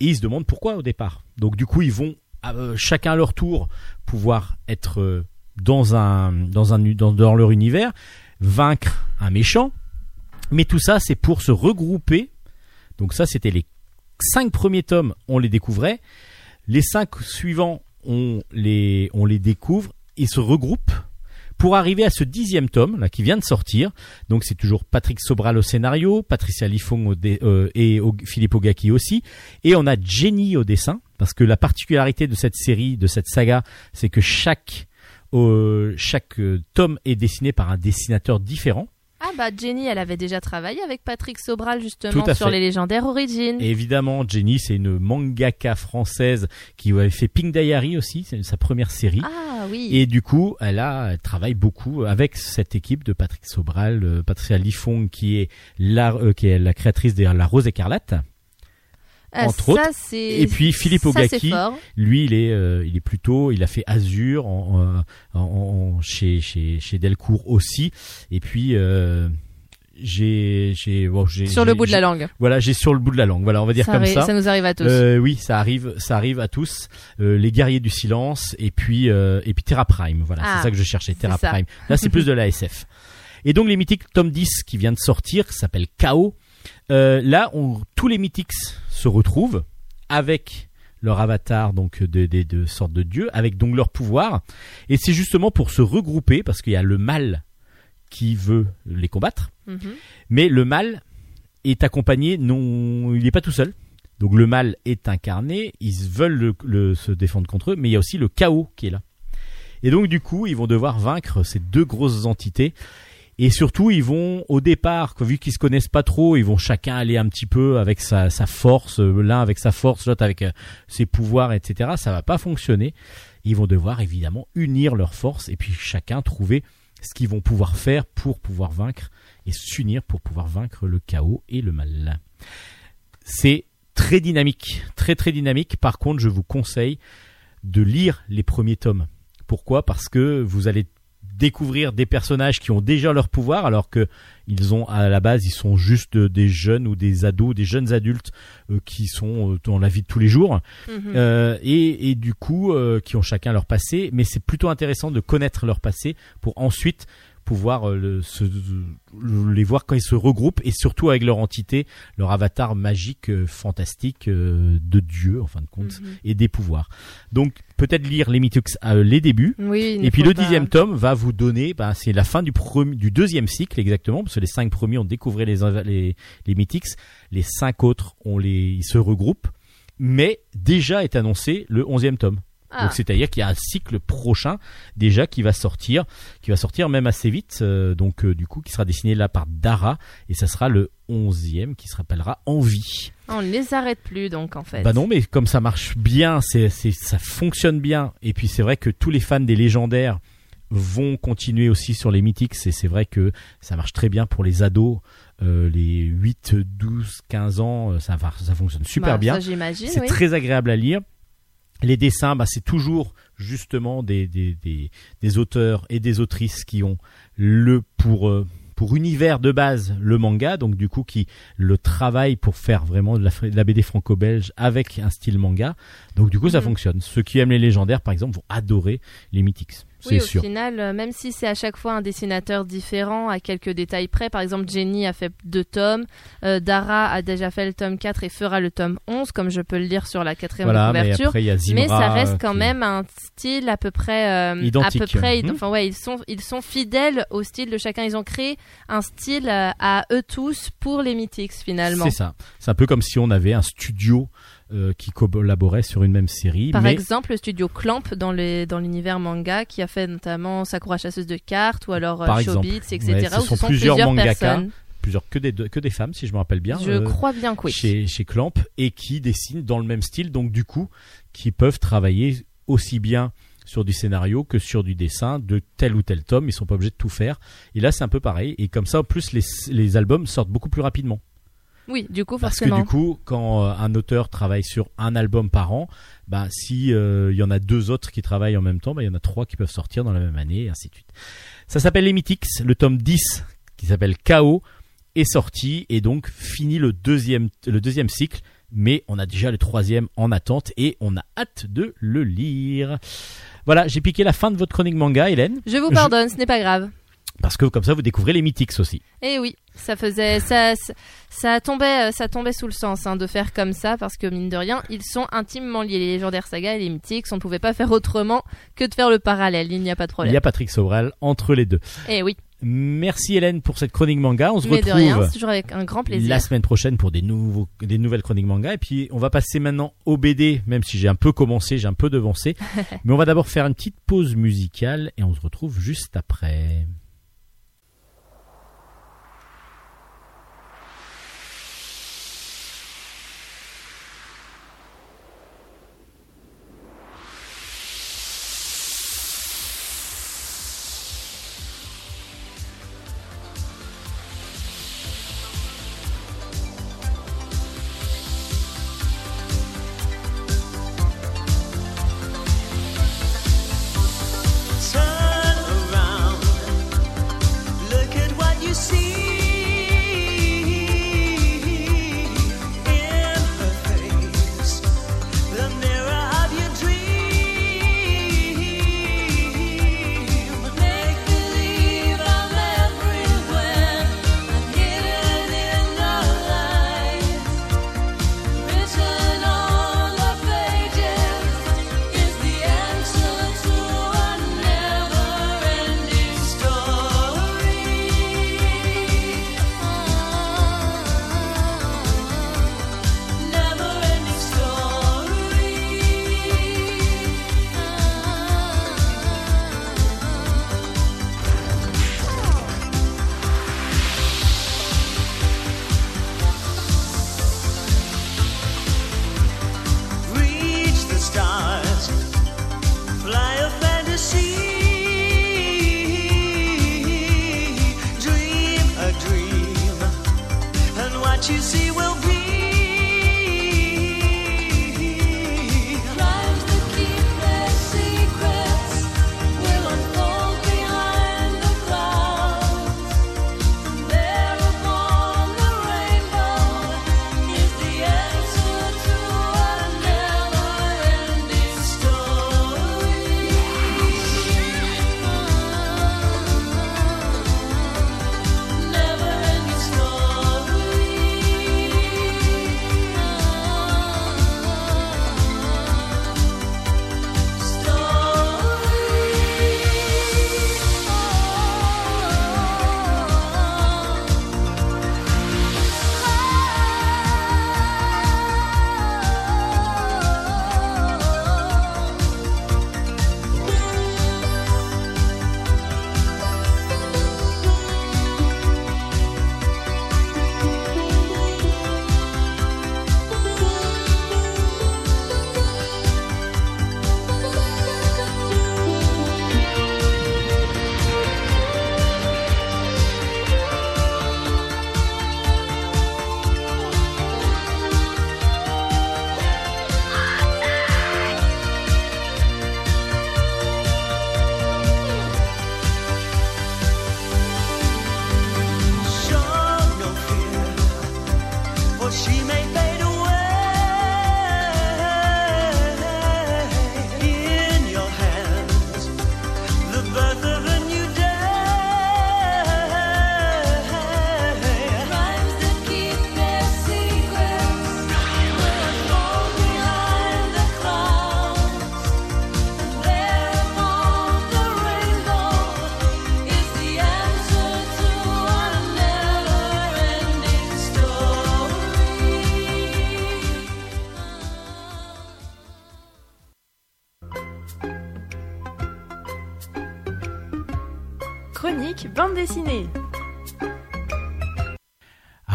et ils se demandent pourquoi au départ. Donc du coup ils vont euh, chacun à leur tour pouvoir être euh, dans un dans un dans, dans leur univers, vaincre un méchant. Mais tout ça c'est pour se regrouper. Donc ça c'était les cinq premiers tomes, on les découvrait. Les cinq suivants, on les on les découvre et se regroupent pour arriver à ce dixième tome là qui vient de sortir. Donc c'est toujours Patrick Sobral au scénario, Patricia Lifong euh, et Philippe Ogaki aussi, et on a Jenny au dessin parce que la particularité de cette série, de cette saga, c'est que chaque euh, chaque euh, tome est dessiné par un dessinateur différent. Ah bah Jenny, elle avait déjà travaillé avec Patrick Sobral justement sur fait. les légendaires origines. Et évidemment, Jenny, c'est une mangaka française qui avait fait Pink Diary aussi, c'est sa première série. Ah oui. Et du coup, elle a elle travaille beaucoup avec cette équipe de Patrick Sobral, euh, Patricia Lifong qui est la euh, qui est la créatrice de La Rose écarlate. Ah, entre ça, autres. Et puis Philippe Ogaki, lui, il est euh, il est plutôt il a fait Azur en, en, en- chez chez chez Delcourt aussi. Et puis euh, j'ai j'ai bon, j'ai Sur le bout de la langue. Voilà, j'ai sur le bout de la langue. Voilà, on va dire ça, comme ça. ça nous arrive à tous. Euh, oui, ça arrive, ça arrive à tous. Euh, les guerriers du silence et puis euh, et puis Terra Prime. Voilà, Ah, c'est ça que je cherchais. Terra. Prime. Là, c'est plus de la SF. Et donc les mythiques tome 10 qui vient de sortir, qui s'appelle Chaos. Euh, là, on, tous les mythiques se retrouvent avec leur avatar donc de, de, de sortes de dieux, avec donc leur pouvoir. Et c'est justement pour se regrouper parce qu'il y a le mal qui veut les combattre. Mhm. Mais le mal est accompagné, non, il n'est pas tout seul. Donc le mal est incarné, ils veulent le- le- se défendre contre eux, mais il y a aussi le chaos qui est là. Et donc du coup, ils vont devoir vaincre ces deux grosses entités. Et surtout, ils vont au départ, vu qu'ils se connaissent pas trop, ils vont chacun aller un petit peu avec sa, force, euh, l'un avec sa force, l'autre avec euh, ses pouvoirs, etc. Ça va pas fonctionner. Ils vont devoir évidemment unir leurs forces et puis chacun trouver ce qu'ils vont pouvoir faire pour pouvoir vaincre et s'unir pour pouvoir vaincre le chaos et le mal. C'est très dynamique, très très dynamique. Par contre, je vous conseille de lire les premiers tomes. Pourquoi? Parce que vous allez découvrir des personnages qui ont déjà leur pouvoir alors que ils ont à la base ils sont juste des jeunes ou des ados, des jeunes adultes euh, qui sont euh, dans la vie de tous les jours Mhm. euh, et, et du coup euh, qui ont chacun leur passé mais c'est plutôt intéressant de connaître leur passé pour ensuite pouvoir euh, le- se- le- les voir quand ils se regroupent et surtout avec leur entité leur avatar magique euh, fantastique euh, de dieu en fin de compte Mhm. et des pouvoirs. Donc peut-être lire les Mythux euh, les débuts. Oui, et puis le pas- dixième tome va vous donner, ben, c'est la fin du premier, du deuxième cycle exactement, parce que les cinq premiers ont découvert les les, les mythics, les cinq autres on les ils se regroupent, mais déjà est annoncé le onzième tome. Ah. Donc c'est-à-dire qu'il y a un cycle prochain déjà qui va sortir, qui va sortir même assez vite, euh, donc euh, du coup qui sera dessiné là par Dara et ça sera le onzième qui se rappellera Envie. On ne les arrête plus donc en fait. Bah non, mais comme ça marche bien, c'est, c'est, ça fonctionne bien. Et puis c'est vrai que tous les fans des légendaires vont continuer aussi sur les Mythics et c'est vrai que ça marche très bien pour les ados. Euh, les 8, 12, 15 ans, ça, fonctionne super Bah, bien. Ça, j'imagine, C'est oui. très agréable à lire. Les dessins, bah, c'est toujours justement des, des, des, des auteurs et des autrices qui ont le pour euh, pour univers de base le manga, donc du coup qui le travaillent pour faire vraiment de la, de la BD franco-belge avec un style manga. Donc du coup ça Mhm. fonctionne. Ceux qui aiment les légendaires par exemple vont adorer les mythics, c'est Oui, au sûr. final, euh, même si c'est à chaque fois un dessinateur différent, à quelques détails près, par exemple, Jenny a fait deux tomes, euh, Dara a déjà fait le tome 4 et fera le tome 11, comme je peux le lire sur la quatrième Voilà, mais couverture. après Zimra. Mais ça reste quand qui- même un style à peu près, euh, Identique. à peu près, Mhm. enfin ouais, ils sont, ils sont fidèles au style de chacun. Ils ont créé un style à eux tous pour les Mythics finalement. C'est ça. C'est un peu comme si on avait un studio euh, qui collaborait sur une même série. Par mais exemple, le studio Clamp dans les dans l'univers manga qui a fait notamment Sakura chasseuse de cartes ou alors euh, etc. Ouais, ce où sont ce sont plusieurs plusieurs, mangaka, plusieurs que des que des femmes si je me rappelle bien. Je euh, crois bien que oui. chez, chez Clamp et qui dessinent dans le même style, donc du coup, qui peuvent travailler aussi bien sur du scénario que sur du dessin de tel ou tel tome. Ils sont pas obligés de tout faire. Et là, c'est un peu pareil. Et comme ça, en plus, les, les albums sortent beaucoup plus rapidement. Oui, du coup, Parce que forcément. du coup, quand euh, un auteur travaille sur un album par an, bah, si euh, il y en a deux autres qui travaillent en même temps, bah, il y en a trois qui peuvent sortir dans la même année, et ainsi de suite. Ça s'appelle les Mythics. Le tome 10, qui s'appelle KO, est sorti et donc fini le deuxième, le deuxième cycle. Mais on a déjà le troisième en attente et on a hâte de le lire. Voilà, j'ai piqué la fin de votre chronique manga, Hélène, Je vous Je- pardonne, ce n'est pas grave. Parce que comme ça vous découvrez les Mythics aussi. Et oui, ça faisait, ça, ça, tombait, euh, ça tombait sous le sens hein, de faire comme ça parce que mine de rien, ils sont intimement liés. Les légendaires sagas et les mythiques, on ne pouvait pas faire autrement que de faire le parallèle. Il n'y a pas de Il problème. y a Patrick Sobral entre les deux. Et oui, Merci Hélène pour cette chronique manga. On se mais de retrouve rien, c'est toujours avec un grand plaisir. la semaine prochaine pour des nouveaux des nouvelles chroniques manga et puis on va passer maintenant au BD même si j'ai un peu commencé j'ai un peu devancé mais on va d'abord faire une petite pause musicale et on se retrouve juste après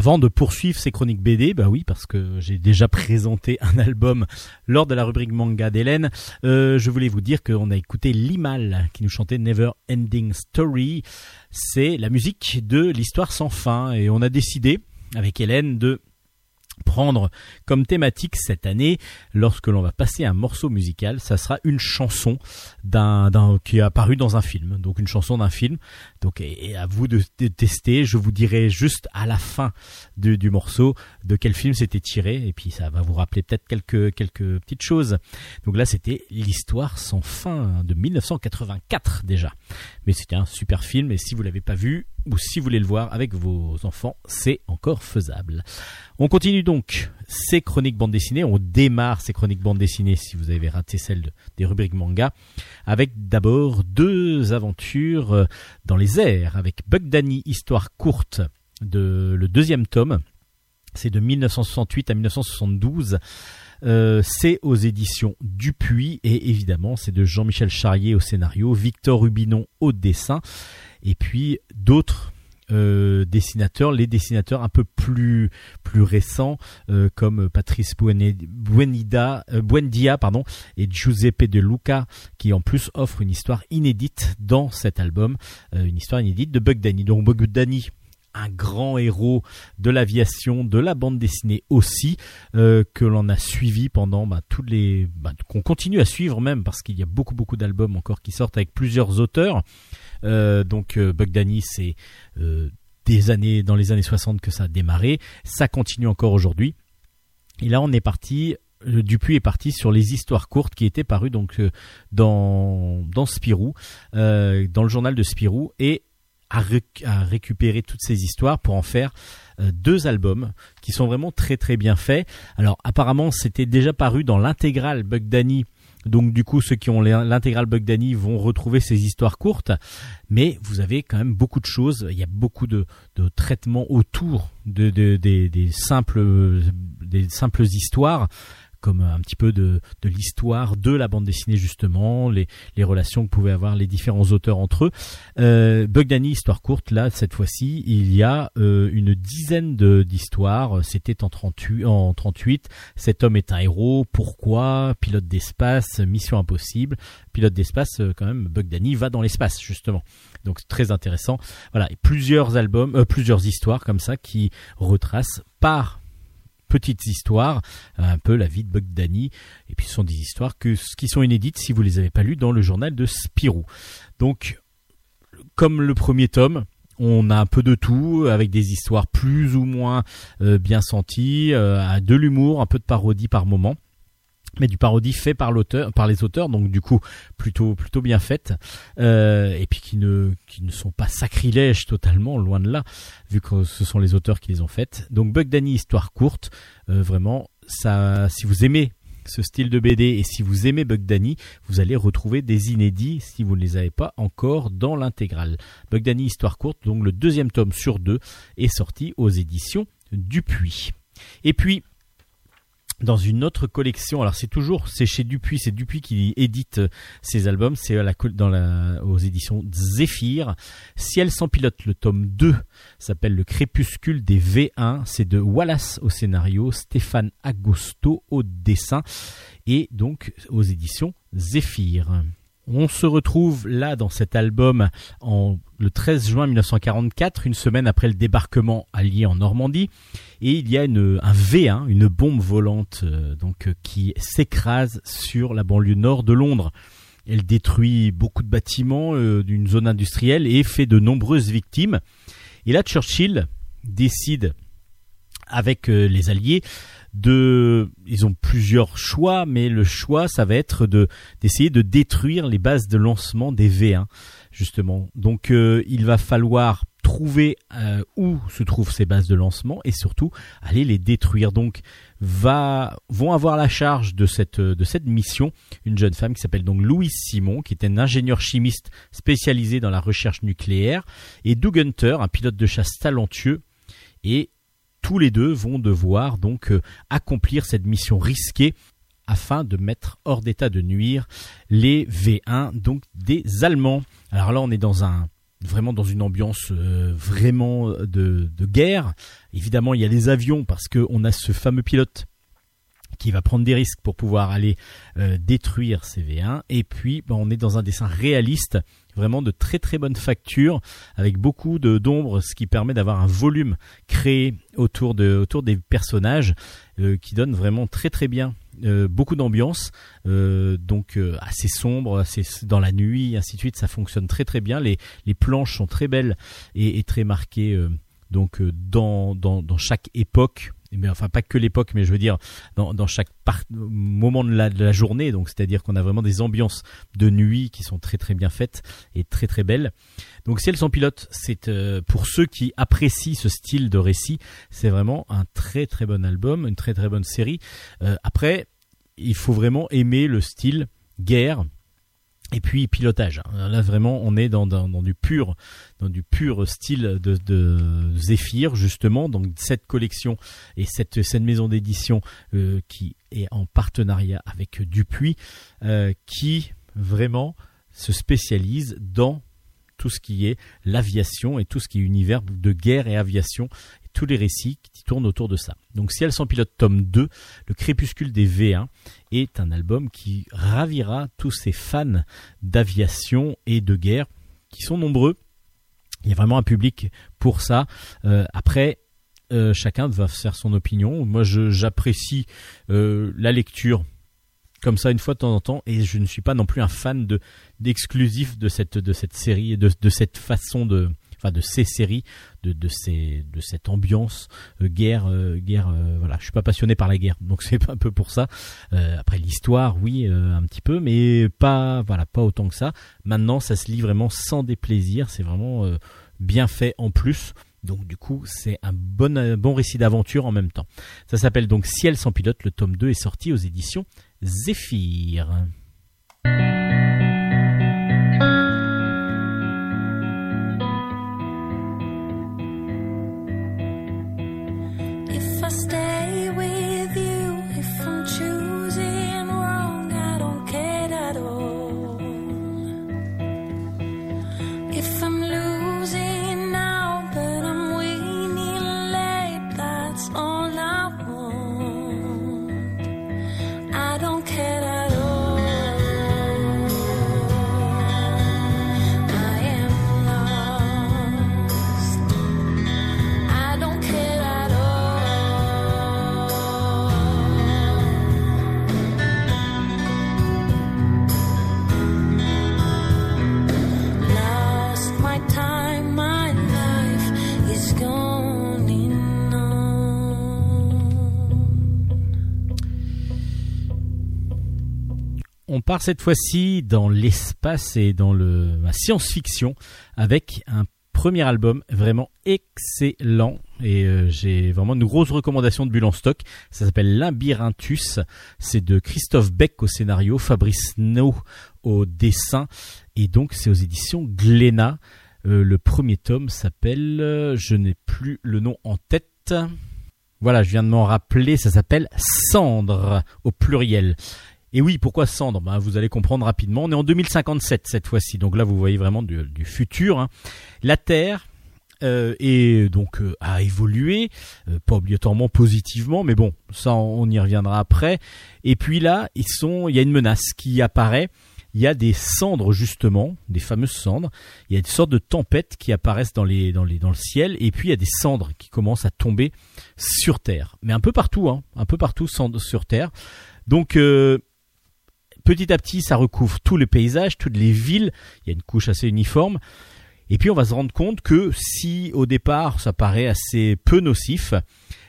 Avant de poursuivre ces chroniques BD, bah oui, parce que j'ai déjà présenté un album lors de la rubrique manga d'Hélène, euh, je voulais vous dire qu'on a écouté Limal qui nous chantait Never Ending Story. C'est la musique de l'histoire sans fin et on a décidé avec Hélène de prendre comme thématique cette année, lorsque l'on va passer un morceau musical, ça sera une chanson d'un, qui est apparu dans un film, donc une chanson d'un film. Donc et, à vous de, tester. Je vous dirai juste à la fin du, morceau de quel film c'était tiré, et puis ça va vous rappeler peut-être quelques petites choses. Donc là, c'était l'histoire sans fin de 1984 déjà. Mais c'était un super film, et si vous l'avez pas vu ou si vous voulez le voir avec vos enfants, c'est encore faisable. On continue donc ces chroniques bande dessinées. On démarre ces chroniques bande dessinées si vous avez raté celle de- des rubriques manga avec d'abord deux aventures euh, dans les airs avec Bug Danny, histoire courte de le deuxième tome. C'est de 1968 à 1972. Euh, c'est aux éditions Dupuis et évidemment c'est de Jean-Michel Charrier au scénario, Victor Rubinon au dessin et puis d'autres euh, dessinateurs, les dessinateurs un peu plus plus récents euh, comme Patrice Buendia et Giuseppe De Luca qui en plus offre une histoire inédite dans cet album, une histoire inédite de Bug Danny. Donc Bug un grand héros de l'aviation, de la bande dessinée aussi, euh, que l'on a suivi pendant bah, toutes les, bah, qu'on continue à suivre même parce qu'il y a beaucoup beaucoup d'albums encore qui sortent avec plusieurs auteurs. Euh, donc euh, Bug Danny, c'est des années dans les années 60 que ça a démarré, ça continue encore aujourd'hui. Et là, on est parti. Dupuis est parti sur les histoires courtes qui étaient parues donc dans dans Spirou, dans le journal de Spirou, et a, réc- a récupéré toutes ces histoires pour en faire euh, deux albums qui sont vraiment très très bien faits. Alors apparemment c'était déjà paru dans l'intégrale Bug Danny, donc du coup ceux qui ont l'in- l'intégrale Bug Danny vont retrouver ces histoires courtes, mais vous avez quand même beaucoup de choses, il y a beaucoup de, de traitements autour de, de- des- des simples des simples histoires comme un petit peu de, l'histoire de la bande dessinée justement, les, relations que pouvaient avoir les différents auteurs entre eux. Euh, Bug Danny, histoire courte, là cette fois-ci, il y a euh, une dizaine d'histoires. C'était en 38, en 38. Cet homme est un héros. Pourquoi? Pilote d'espace, mission impossible. Pilote d'espace, euh, quand même. Bug Danny va dans l'espace justement. Donc très intéressant. Voilà, plusieurs albums, euh, plusieurs histoires comme ça qui retracent par petites histoires, un peu la vie de Bug Danny, et puis ce sont des histoires qui sont inédites si vous les avez pas lues dans le journal de Spirou. Donc, comme le premier tome, on a un peu de tout, avec des histoires plus ou moins euh, bien senties, euh, de l'humour, un peu de parodie par moment. Mais du parodie fait par l'auteur, par les auteurs, donc du coup plutôt plutôt bien faite, euh, et puis qui ne sont pas sacrilèges totalement, loin de là, vu que ce sont les auteurs qui les ont faites. Donc Bug Danny, histoire courte, euh, vraiment, ça, si vous aimez ce style de BD et si vous aimez Bug Danny, vous allez retrouver des inédits si vous ne les avez pas encore dans l'intégrale. Bug Danny, histoire courte, donc le deuxième tome sur deux est sorti aux éditions Dupuis. Et puis dans une autre collection, alors c'est toujours c'est chez Dupuis, c'est Dupuis qui édite euh, ses albums, c'est la dans la aux éditions Zéphyr. Ciel sans pilote, le tome 2 s'appelle Le crépuscule des V1, c'est de Wallace au scénario, Stéphane Agosto au dessin et donc aux éditions Zéphyr. On se retrouve là dans cet album en le 13 juin 1944, une semaine après le débarquement allié en Normandie, et il y a un V1, une bombe volante euh, donc euh, qui s'écrase sur la banlieue nord de Londres. Elle détruit beaucoup de bâtiments euh, d'une zone industrielle et fait de nombreuses victimes. Et là, Churchill décide avec les alliés de ils ont plusieurs choix mais le choix ça va être de d'essayer de détruire les bases de lancement des V1 justement. Donc euh, il va falloir trouver euh, où se trouvent ces bases de lancement et surtout aller les détruire. Donc va vont avoir la charge de cette de cette mission une jeune femme qui s'appelle donc Louise Simon qui est un ingénieur chimiste spécialisé dans la recherche nucléaire et Doug Hunter un pilote de chasse talentueux et tous les deux vont devoir donc euh, accomplir cette mission risquée afin de mettre hors d'état de nuire les V1 donc des Allemands. Alors là on est dans un vraiment dans une ambiance euh, vraiment de, de guerre. Évidemment il y a les avions parce qu'on a ce fameux pilote qui va prendre des risques pour pouvoir aller euh, détruire ces V1 et puis ben, on est dans un dessin réaliste vraiment de très très bonne facture avec beaucoup de d'ombre ce qui permet d'avoir un volume créé autour de autour des personnages euh, qui donne vraiment très très bien euh, beaucoup d'ambiance euh, donc assez sombre assez dans la nuit ainsi de suite. Ça fonctionne très très bien. Les les planches sont très belles et, et très marquées donc dans, dans dans chaque époque mais enfin pas que l'époque mais je veux dire dans, dans chaque moment de la, de la journée donc c'est-à-dire qu'on a vraiment des ambiances de nuit qui sont très très bien faites et très très belles. Donc Ciel sans pilote c'est euh, pour ceux qui apprécient ce style de récit c'est vraiment un très très bon album une très très bonne série. Euh, après il faut vraiment aimer le style guerre et puis pilotage. Là vraiment, on est dans, du pur, dans du pur style de, de Zephyr justement. Donc cette collection et cette maison d'édition euh, qui est en partenariat avec Dupuis, euh, qui vraiment se spécialise dans tout ce qui est l'aviation et tout ce qui est univers de guerre et aviation tous les récits qui tournent autour de ça. Donc Ciel sans pilote tome 2, le crépuscule des V1 est un album qui ravira tous ces fans d'aviation et de guerre qui sont nombreux. Il y a vraiment un public pour ça. Euh, après, euh, chacun va faire son opinion. Moi, j'apprécie euh, la lecture comme ça une fois de temps en temps, et je ne suis pas non plus un fan de d'exclusif de cette série et de cette façon de enfin de ces séries de cette ambiance euh, guerre euh, guerre euh, voilà. Je suis pas passionné par la guerre donc c'est un peu pour ça. Après l'histoire oui un petit peu mais pas voilà pas autant que ça. Maintenant ça se lit vraiment sans déplaisir. C'est vraiment bien fait en plus. Donc du coup c'est un bon bon récit d'aventure en même temps. Ça s'appelle donc Ciel sans pilote. Le tome 2 est sorti aux éditions Zéphyr cette fois-ci dans l'espace et dans le, la science-fiction avec un premier album vraiment excellent et euh, j'ai vraiment une grosse recommandation de Bulle en stock. Ça s'appelle Labyrinthus. C'est de Christophe Beck au scénario, Fabrice No au dessin et donc c'est aux éditions Glénat. Euh, le premier tome s'appelle, euh, je n'ai plus le nom en tête. Voilà, je viens de m'en rappeler, ça s'appelle Cendre au pluriel. Et oui, pourquoi Cendre? Ben, Vous allez comprendre rapidement. On est en 2057 cette fois-ci, donc là vous voyez vraiment du, du futur. hein. La Terre euh, est donc euh, a évolué, euh, pas obligatoirement positivement, mais bon, ça on, on y reviendra après. Et puis là, ils sont, il y a une menace qui apparaît. Il y a des cendres justement, des fameuses cendres. Il y a une sorte de tempête qui apparaissent dans les dans les dans le ciel, et puis il y a des cendres qui commencent à tomber sur Terre, mais un peu partout, hein, un peu partout cendres sur Terre. Donc euh, petit à petit, ça recouvre tout le paysage, toutes les villes. Il y a une couche assez uniforme. Et puis on va se rendre compte que si au départ ça paraît assez peu nocif,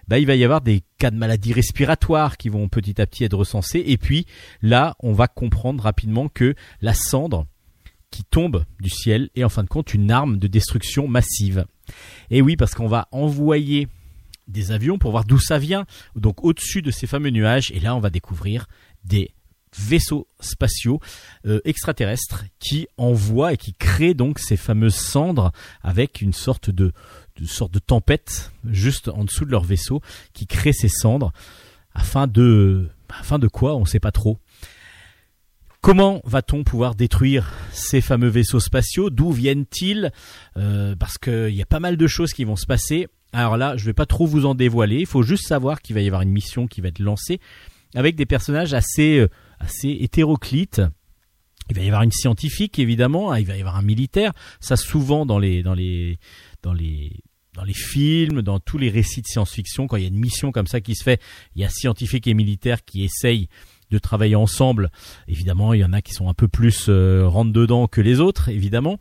bah, il va y avoir des cas de maladies respiratoires qui vont petit à petit être recensés. Et puis là, on va comprendre rapidement que la cendre qui tombe du ciel est en fin de compte une arme de destruction massive. Et oui, parce qu'on va envoyer des avions pour voir d'où ça vient, donc au-dessus de ces fameux nuages. Et là, on va découvrir des vaisseaux spatiaux euh, extraterrestres qui envoient et qui créent donc ces fameuses cendres avec une sorte de, sorte de tempête juste en dessous de leur vaisseau qui crée ces cendres afin de afin de quoi on sait pas trop. Comment va-t-on pouvoir détruire ces fameux vaisseaux spatiaux? D'où viennent-ils? Euh, Parce qu'il y a pas mal de choses qui vont se passer. Alors là, je vais pas trop vous en dévoiler. Il faut juste savoir qu'il va y avoir une mission qui va être lancée avec des personnages assez, euh, assez hétéroclites. Il va y avoir une scientifique évidemment, hein, il va y avoir un militaire. Ça souvent dans les dans les dans les dans les films, dans tous les récits de science-fiction, quand il y a une mission comme ça qui se fait, il y a scientifique et militaire qui essayent de travailler ensemble. Évidemment, il y en a qui sont un peu plus euh, dedans que les autres, évidemment.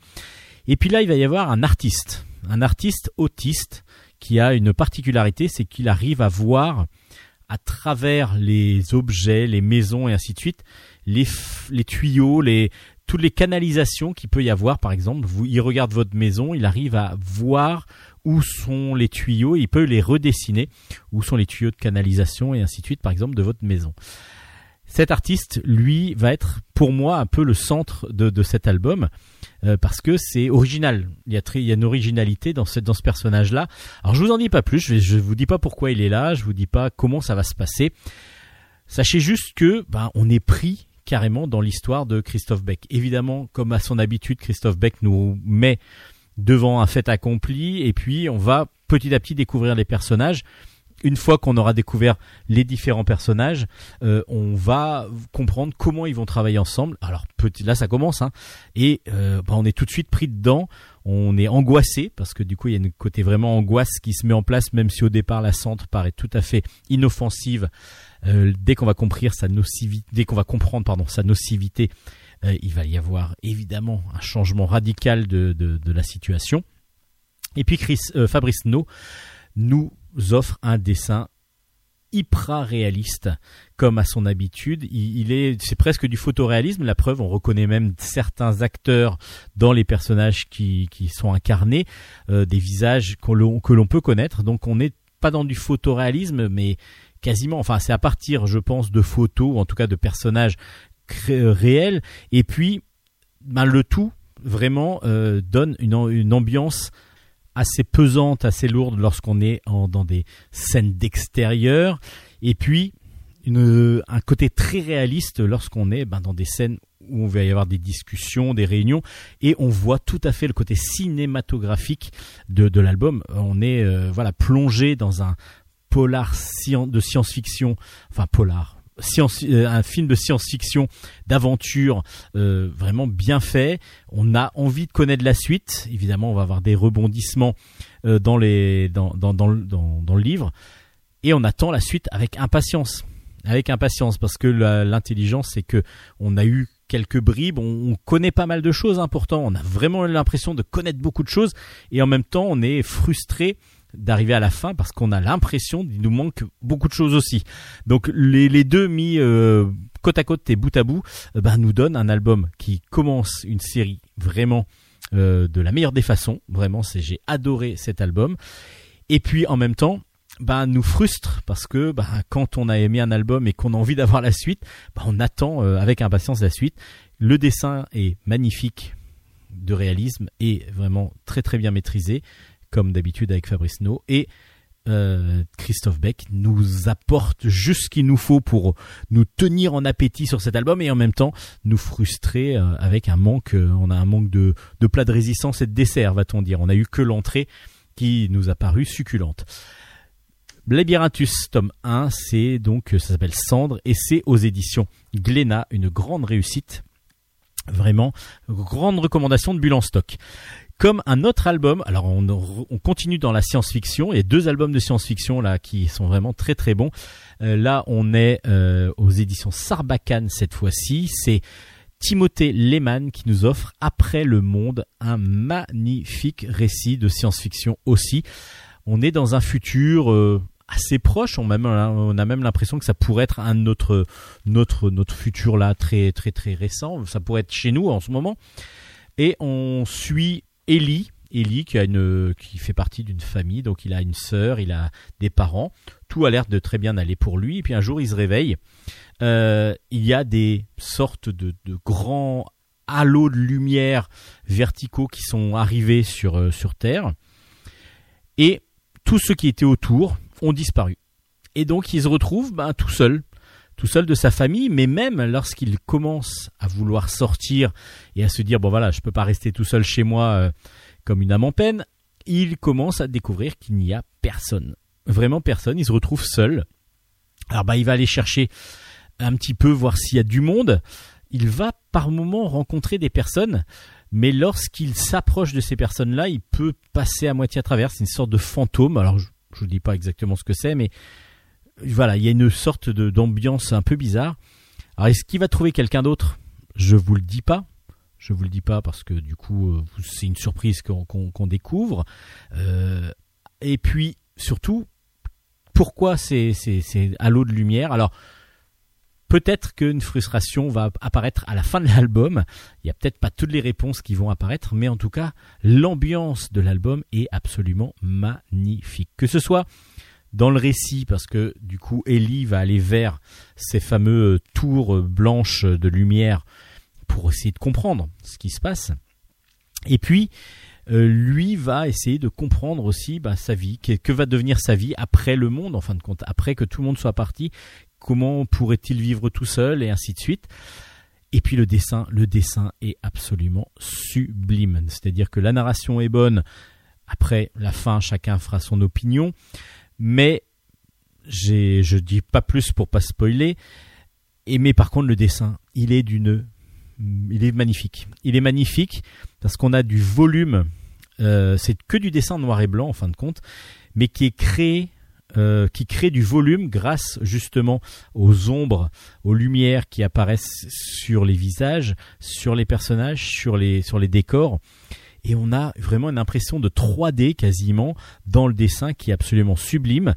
Et puis là, il va y avoir un artiste, un artiste autiste qui a une particularité, c'est qu'il arrive à voir à travers les objets, les maisons et ainsi de suite, les, les tuyaux, les toutes les canalisations qu'il peut y avoir. Par exemple, vous, il regarde votre maison, il arrive à voir où sont les tuyaux, il peut les redessiner, où sont les tuyaux de canalisation et ainsi de suite, par exemple, de votre maison. Cet artiste, lui, va être pour moi un peu le centre de, de cet album euh, parce que c'est original. Il y a, une originalité dans ce, dans ce personnage-là. Alors je vous en dis pas plus, je, je vous dis pas pourquoi il est là, je vous dis pas comment ça va se passer. Sachez juste que ben, on est pris carrément dans l'histoire de Christophe Beck. Évidemment, comme à son habitude, Christophe Beck nous met devant un fait accompli et puis on va petit à petit découvrir les personnages. Une fois qu'on aura découvert les différents personnages, euh, on va comprendre comment ils vont travailler ensemble. Alors petit, là ça commence, hein, et euh, bah, on est tout de suite pris dedans. On est angoissé parce que du coup il y a un côté vraiment angoisse qui se met en place, même si au départ la centre paraît tout à fait inoffensive. Euh, dès qu'on va comprendre sa nocivité, dès qu'on va comprendre pardon sa nocivité, il va y avoir évidemment un changement radical de, la situation. Et puis Chris, Fabrice No nous offre un dessin hyper réaliste comme à son habitude. Il, est, c'est presque du photoréalisme. La preuve, on reconnaît même certains acteurs dans les personnages qui, qui sont incarnés, euh, des visages qu'on l'on- que l'on peut connaître. Donc on n'est pas dans du photoréalisme, mais quasiment. Enfin, c'est à partir, je pense, de photos, ou en tout cas de personnages euh, réels. Et puis, ben, le tout vraiment euh, donne une ambiance assez pesante, assez lourde lorsqu'on est dans des scènes d'extérieur. Et puis, un côté très réaliste lorsqu'on est ben, dans des scènes où on va y avoir des discussions, des réunions, et on voit tout à fait le côté cinématographique de, l'album. On est euh, voilà plongé dans un polar de science-fiction, enfin polar, science, euh, un film de science-fiction, d'aventure, euh, vraiment bien fait. On a envie de connaître la suite. Évidemment, on va avoir des rebondissements euh, dans, les, dans, dans, dans, dans, le livre, et on attend la suite avec impatience. Avec impatience, parce que l'intelligence, c'est que on a eu quelques bribes, on, on connaît pas mal de choses, hein, pourtant, on a vraiment l'impression de connaître beaucoup de choses, et en même temps, on est frustré d'arriver à la fin parce qu'on a l'impression qu'il nous manque beaucoup de choses aussi. Donc les, deux mis euh, côte à côte et bout à bout, euh, ben, nous donnent un album qui commence une série vraiment euh, de la meilleure des façons. Vraiment, c'est j'ai adoré cet album. Et puis en même temps, ben, nous frustre parce que ben, quand on a aimé un album et qu'on a envie d'avoir la suite, ben, on attend avec impatience la suite. Le dessin est magnifique de réalisme et vraiment très très bien maîtrisé comme d'habitude avec Fabrice No et euh, Christophe Beck nous apporte juste ce qu'il nous faut pour nous tenir en appétit sur cet album et en même temps nous frustrer euh, avec un manque euh, on a un manque de, de plat de résistance et de dessert va-t-on dire. On a eu que l'entrée qui nous a paru succulente. Labyrinthus tome 1 c'est donc ça s'appelle Cendre et c'est aux éditions Glénat une grande réussite. Vraiment grande recommandation de Bulle en stock comme un autre album. Alors on, on continue dans la science-fiction. Il y a deux albums de science-fiction là qui sont vraiment très très bons. Euh, là on est euh, aux éditions Sarbacane cette fois-ci. C'est Timothée Lehmann qui nous offre Après le monde un magnifique récit de science-fiction aussi. On est dans un futur euh, assez proche, on, même, on a même l'impression que ça pourrait être un notre, notre futur là très très très récent, ça pourrait être chez nous en ce moment. Et on suit Ellie, qui, a une, qui fait partie d'une famille, donc il a une sœur, il a des parents, tout a l'air de très bien aller pour lui, et puis un jour il se réveille, euh, il y a des sortes de, grands halos de lumière verticaux qui sont arrivés sur, euh, sur Terre, et tous ceux qui étaient autour ont disparu. Et donc il se retrouve ben, tout seul, tout seul de sa famille, mais même lorsqu'il commence à vouloir sortir et à se dire bon voilà, je peux pas rester tout seul chez moi euh, comme une âme en peine, il commence à découvrir qu'il n'y a personne, vraiment personne. Il se retrouve seul. Alors bah il va aller chercher un petit peu voir s'il y a du monde. Il va par moments rencontrer des personnes, mais lorsqu'il s'approche de ces personnes-là, il peut passer à moitié à travers. C'est une sorte de fantôme. Alors je, je vous dis pas exactement ce que c'est, mais voilà, il y a une sorte de d'ambiance un peu bizarre. Alors est-ce qu'il va trouver quelqu'un d'autre? Je vous le dis pas. Je vous le dis pas parce que du coup euh, c'est une surprise qu'on découvre. Euh, et puis surtout, pourquoi ces, ces, ces halos de lumière? Alors peut-être qu'une frustration va apparaître à la fin de l'album. Il y a peut-être pas toutes les réponses qui vont apparaître, mais en tout cas l'ambiance de l'album est absolument magnifique. Que ce soit dans le récit, parce que du coup Ellie va aller vers ces fameux euh, tours euh, blanches de lumière pour essayer de comprendre ce qui se passe. Et puis, euh, lui va essayer de comprendre aussi bah, sa vie, que, que va devenir sa vie après le monde, en fin de compte, après que tout le monde soit parti, comment pourrait-il vivre tout seul, et ainsi de suite. Et puis le dessin, le dessin est absolument sublime. C'est-à-dire que la narration est bonne. Après la fin, chacun fera son opinion, mais je dis pas plus pour pas spoiler. Et mais par contre, le dessin, il est d'une, il est magnifique. Il est magnifique parce qu'on a du volume. euh, c'est que du dessin noir et blanc en fin de compte, mais qui est créé, euh, qui crée du volume grâce justement aux ombres, aux lumières qui apparaissent sur les visages, sur les personnages, sur les sur les décors. Et on a vraiment une impression de 3D quasiment dans le dessin qui est absolument sublime.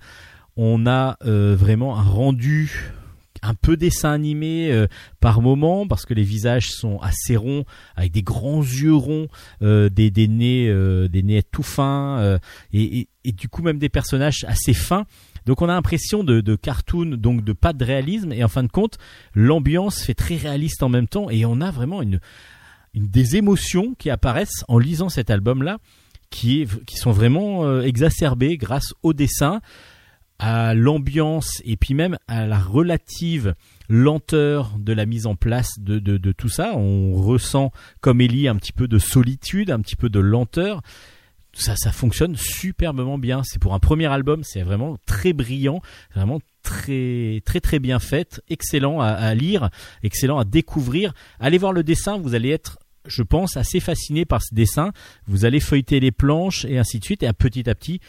On a euh, vraiment un rendu un peu dessin animé euh, par moment parce que les visages sont assez ronds avec des grands yeux ronds, euh, des, nez des nez tout fins et du coup même des personnages assez fins. Donc on a l'impression de, de cartoon, donc de pas de réalisme et en fin de compte l'ambiance fait très réaliste en même temps et on a vraiment une, des émotions qui apparaissent en lisant cet album là qui, sont vraiment euh, exacerbées grâce au dessin à l'ambiance et puis même à la relative lenteur de la mise en place de, tout ça. On ressent, comme Ellie, un petit peu de solitude, un petit peu de lenteur. Ça, ça fonctionne superbement bien. C'est pour un premier album, c'est vraiment très brillant, vraiment très très très bien fait, excellent à lire, excellent à découvrir. Allez voir le dessin, vous allez être je pense assez fasciné par ce dessin. Vous allez feuilleter les planches et ainsi de suite, et à petit à petit,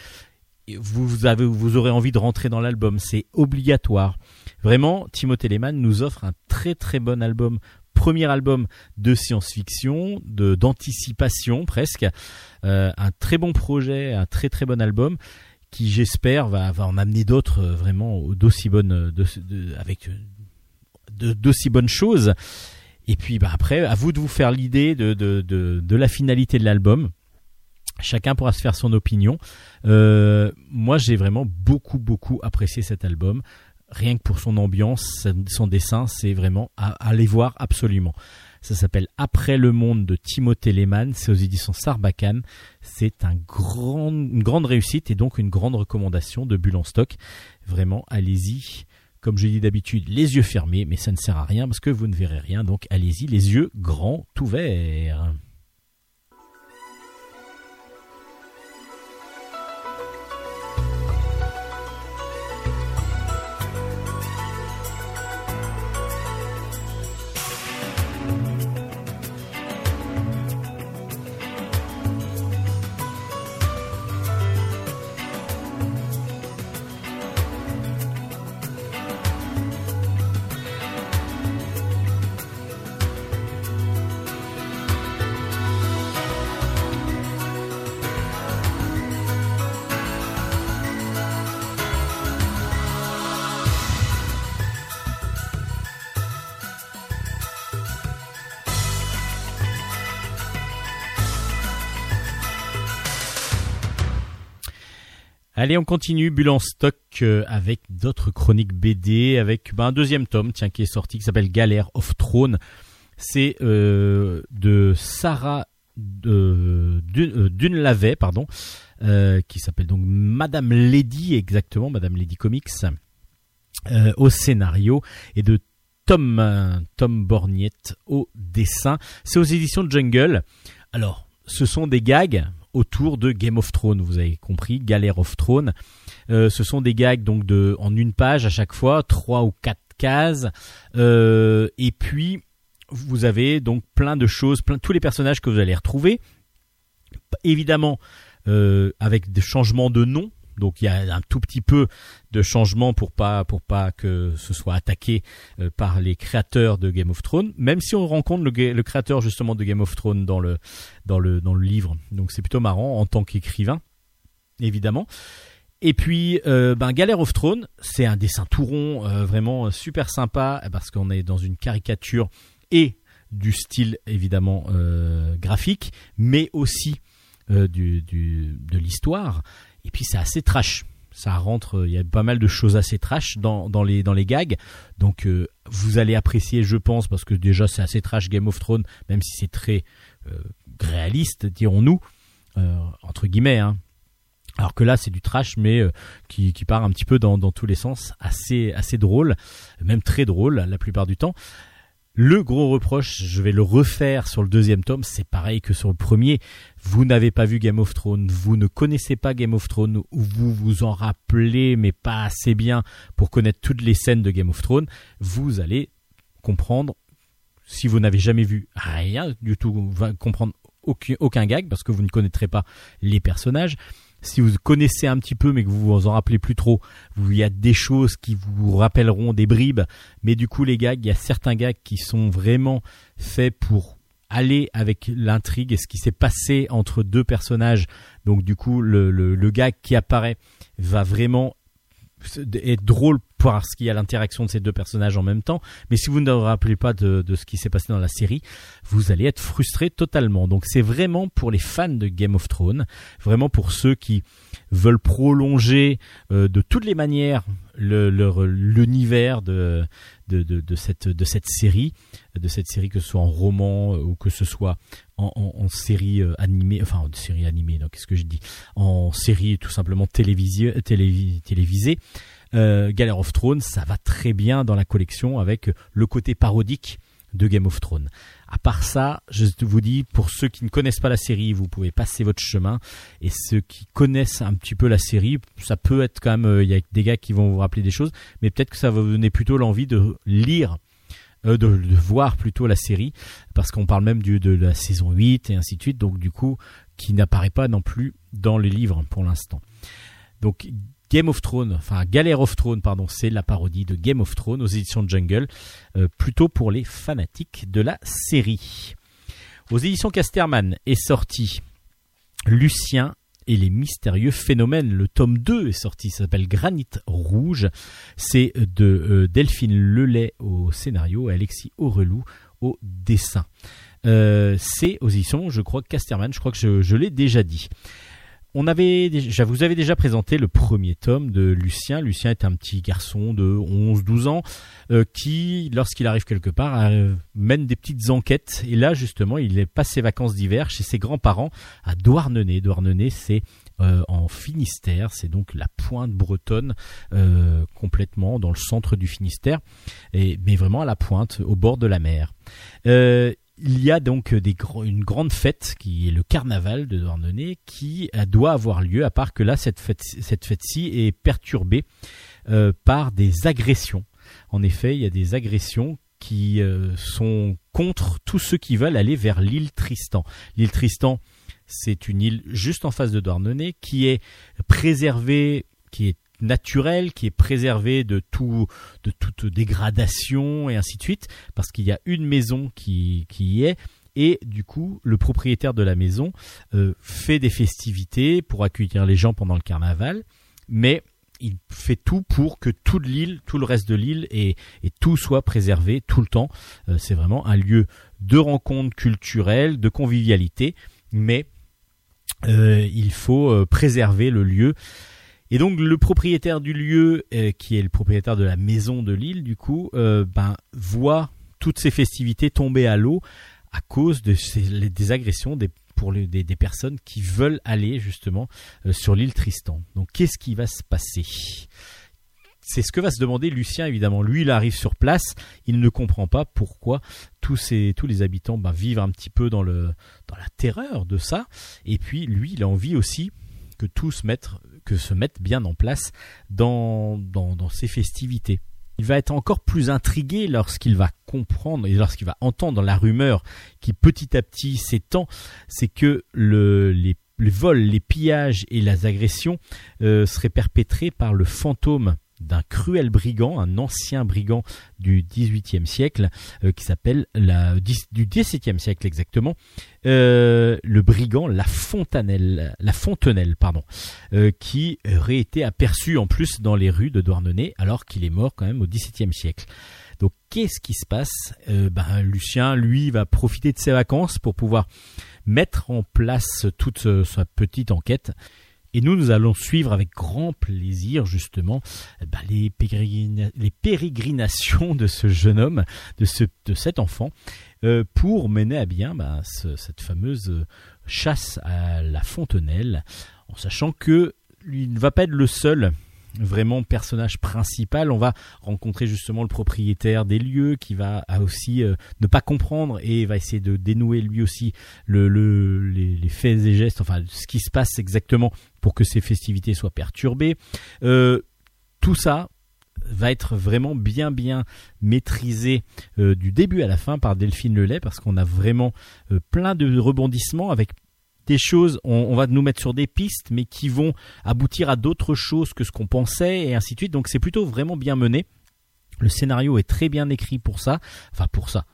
vous, aurez envie de rentrer dans l'album. C'est obligatoire. Vraiment, Timothée Lehmann nous offre un très très bon album. Premier album de science-fiction, de d'anticipation presque, Euh, un très bon projet, un très très bon album qui j'espère va, en amener d'autres euh, vraiment d'aussi bonnes, avec euh, d'aussi bonnes choses. Et puis bah, après, à vous de vous faire l'idée de, de, de, la finalité de l'album. Chacun pourra se faire son opinion. Euh, moi, j'ai vraiment beaucoup, beaucoup apprécié cet album. Rien que pour son ambiance, son dessin, c'est vraiment à, aller voir absolument. Ça s'appelle Après le monde de Timothée Lehmann. C'est aux éditions Sarbacane. C'est un grand, une grande réussite et donc une grande recommandation de Bulle stock. Vraiment, allez-y. Comme je dis d'habitude, les yeux fermés, mais ça ne sert à rien parce que vous ne verrez rien. Donc allez-y, les yeux grands ouverts. Allez, on continue, bulle en stock euh, avec d'autres chroniques BD, avec ben, un deuxième tome, tiens, qui est sorti, qui s'appelle Galère of Throne. C'est euh, de Sarah de, euh, pardon, qui s'appelle donc Madame Lady, exactement, Madame Lady Comics, au scénario, et de Tom, Tom Borniette au dessin. C'est aux éditions Jungle. Alors, ce sont des gags autour de Game of Thrones, vous avez compris, Galère of Thrones. Euh, ce sont des gags donc de en une page à chaque fois, trois ou quatre cases, Euh, et puis vous avez donc plein de choses, plein tous les personnages que vous allez retrouver. Évidemment, euh, avec des changements de nom. Donc il y a un tout petit peu de changement pour pas pour pas que ce soit attaqué euh, par les créateurs de Game of Thrones. Même si on rencontre le, créateur justement de Game of Thrones dans le dans le dans le livre. Donc c'est plutôt marrant en tant qu'écrivain, évidemment. Et puis, euh, ben, Galère of Thrones, c'est un dessin tout rond, euh, vraiment super sympa, parce qu'on est dans une caricature et du style évidemment graphique, mais aussi du- de l'histoire. Et puis c'est assez trash. Ça rentre, il y a pas mal de choses assez trash dans, dans les dans les gags. Donc euh, vous allez apprécier, je pense, parce que déjà c'est assez trash Game of Thrones, même si c'est très euh, réaliste, dirons-nous, euh, entre guillemets. Hein. Alors que là, c'est du trash, mais euh, qui, qui part un petit peu dans, dans tous les sens, assez, assez drôle, même très drôle la plupart du temps. Le gros reproche, je vais le refaire sur le deuxième tome, c'est pareil que sur le premier. Vous n'avez pas vu Game of Thrones, vous ne connaissez pas Game of Thrones, ou vous vous en rappelez, mais pas assez bien pour connaître toutes les scènes de Game of Thrones. Vous allez comprendre, si vous n'avez jamais vu rien du tout, comprendre aucun gag parce que vous ne connaîtrez pas les personnages. Si vous connaissez un petit peu mais que vous vous en rappelez plus trop, il y a des choses qui vous rappelleront des bribes, mais du coup les gags, il y a certains gags qui sont vraiment faits pour aller avec l'intrigue et ce qui s'est passé entre deux personnages. Donc du coup le, le, le gag qui apparaît va vraiment être drôle parce qu'il y a l'interaction de ces deux personnages en même temps. Mais si vous ne vous rappelez pas de, de ce qui s'est passé dans la série, vous allez être frustré totalement. Donc c'est vraiment pour les fans de Game of Thrones, vraiment pour ceux qui veulent prolonger euh, de toutes les manières le- l'univers de, de, de, cette, de cette série, de cette série que ce soit en roman euh, ou que ce soit en, série euh, animée, enfin en série animée, non, qu'est-ce que je dis, en série tout simplement télévisée, télévi- télévisée. Euh, Galère of Thrones, ça va très bien dans la collection avec le côté parodique de Game of Thrones. À part ça, je vous dis, pour ceux qui ne connaissent pas la série, vous pouvez passer votre chemin. Et ceux qui connaissent un petit peu la série, ça peut être quand même, euh, il y a des gars qui vont vous rappeler des choses, mais peut-être que ça va vous donner plutôt l'envie de lire, euh, de, voir plutôt la série, parce qu'on parle même de la saison 8 et ainsi de suite, donc du coup, qui n'apparaît pas non plus dans les livres pour l'instant. Donc Game of Thrones, enfin Galère of Thrones, pardon, c'est la parodie de Game of Thrones aux éditions Jungle, euh, plutôt pour les fanatiques de la série. Aux éditions Casterman est sorti Lucien et les mystérieux phénomènes. Le tome 2 est sorti, ça s'appelle Granit Rouge. C'est de euh, Delphine Lelay au scénario et Alexis Aurelou au dessin. Euh, c'est aux éditions, je crois, Casterman, je crois que je l'ai déjà dit. On avait déjà, vous avez déjà présenté le premier tome de Lucien. Lucien est un petit garçon de 11-12 ans euh, qui, lorsqu'il arrive quelque part, euh, mène des petites enquêtes. Et là, justement, il passe ses vacances d'hiver chez ses grands-parents à Douarnenez. Douarnenez, c'est euh, en Finistère, c'est donc la pointe bretonne, complètement dans le centre du Finistère, et, mais vraiment à la pointe, au bord de la mer. Il y a donc gro- une grande fête qui est le carnaval de Douarnenez qui euh, doit avoir lieu, à part que là, cette fête, cette fête-ci est perturbée euh, par des agressions. En effet, il y a des agressions qui euh, sont contre tous ceux qui veulent aller vers l'île Tristan. L'île Tristan, c'est une île juste en face de Douarnenez qui est préservée, qui est naturelle, qui est préservée de tout, de toute dégradation et ainsi de suite, parce qu'il y a une maison qui, qui y est. Et du coup, le propriétaire de la maison euh, fait des festivités pour accueillir les gens pendant le carnaval, mais il fait tout pour que toute l'île, tout le reste de l'île et, et tout soit préservé tout le temps. Euh, c'est vraiment un lieu de rencontre culturelle, de convivialité, mais euh, il faut préserver le lieu. Et donc le propriétaire du lieu, euh, qui est le propriétaire de la maison de l'île, du coup, euh, ben voit toutes ces festivités tomber à l'eau à cause de ces- des agressions des pour les- des, des personnes qui veulent aller justement euh, sur l'île Tristan. Donc qu'est-ce qui va se passer? C'est ce que va se demander Lucien évidemment. Lui, il arrive sur place, il ne comprend pas pourquoi tous, ces, tous les habitants ben, vivent un petit peu dans, le, dans la terreur de ça. Et puis lui, il a envie aussi que tout se mette, que se mette bien en place dans, dans, ces festivités. Il va être encore plus intrigué lorsqu'il va comprendre et lorsqu'il va entendre la rumeur qui petit à petit s'étend, c'est que le, les, les vols, les pillages et les agressions euh, seraient perpétrés par le fantôme d'un cruel brigand, un ancien brigand du XVIIIe siècle, euh, qui s'appelle la du XVIIe siècle exactement, euh, le brigand La Fontanelle, la Fontenelle, pardon, euh, qui aurait été aperçu en plus dans les rues de Douarnenez, alors qu'il est mort quand même au XVIIe siècle. Donc qu'est-ce qui se passe? Ben, Lucien, lui, va profiter de ses vacances pour pouvoir mettre en place toute sa petite enquête. Et nous, nous allons suivre avec grand plaisir justement eh ben, les, pérégrina- les pérégrinations de ce jeune homme, de, ce, de cet enfant, euh, pour mener à bien ben, ce- cette fameuse euh, chasse à la fontenelle, en sachant que lui ne va pas être le seul vraiment personnage principal. On va rencontrer justement le propriétaire des lieux qui va aussi euh, ne pas comprendre et va essayer de dénouer lui aussi le, le- les, faits et gestes, enfin ce qui se passe exactement pour que ces festivités soient perturbées. Euh, tout ça va être vraiment bien bien maîtrisé euh, du début à la fin par Delphine Lelay parce qu'on a vraiment plein de rebondissements avec des choses, on, va nous mettre sur des pistes, mais qui vont aboutir à d'autres choses que ce qu'on pensait, et ainsi de suite. Donc c'est plutôt vraiment bien mené. Le scénario est très bien écrit pour ça, enfin pour ça,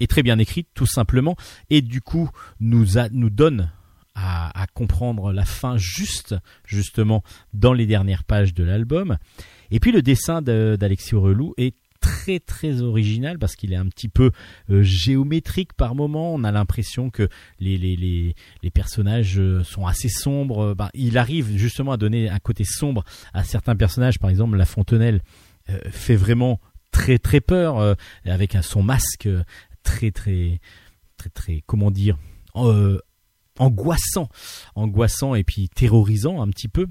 est très bien écrit tout simplement, et du coup nous, a, donne à, comprendre la fin juste, justement, dans les dernières pages de l'album. Et puis le dessin de- d'Alexis Relou est très très original parce qu'il est un petit peu euh, géométrique par moment. On a l'impression que les, les, les, les personnages euh, sont assez sombres. Euh, ben, il arrive justement à donner un côté sombre à certains personnages. Par exemple, la Fontenelle fait vraiment très très peur avec son masque très très très très comment dire angoissant, angoissant et puis terrorisant un petit peu.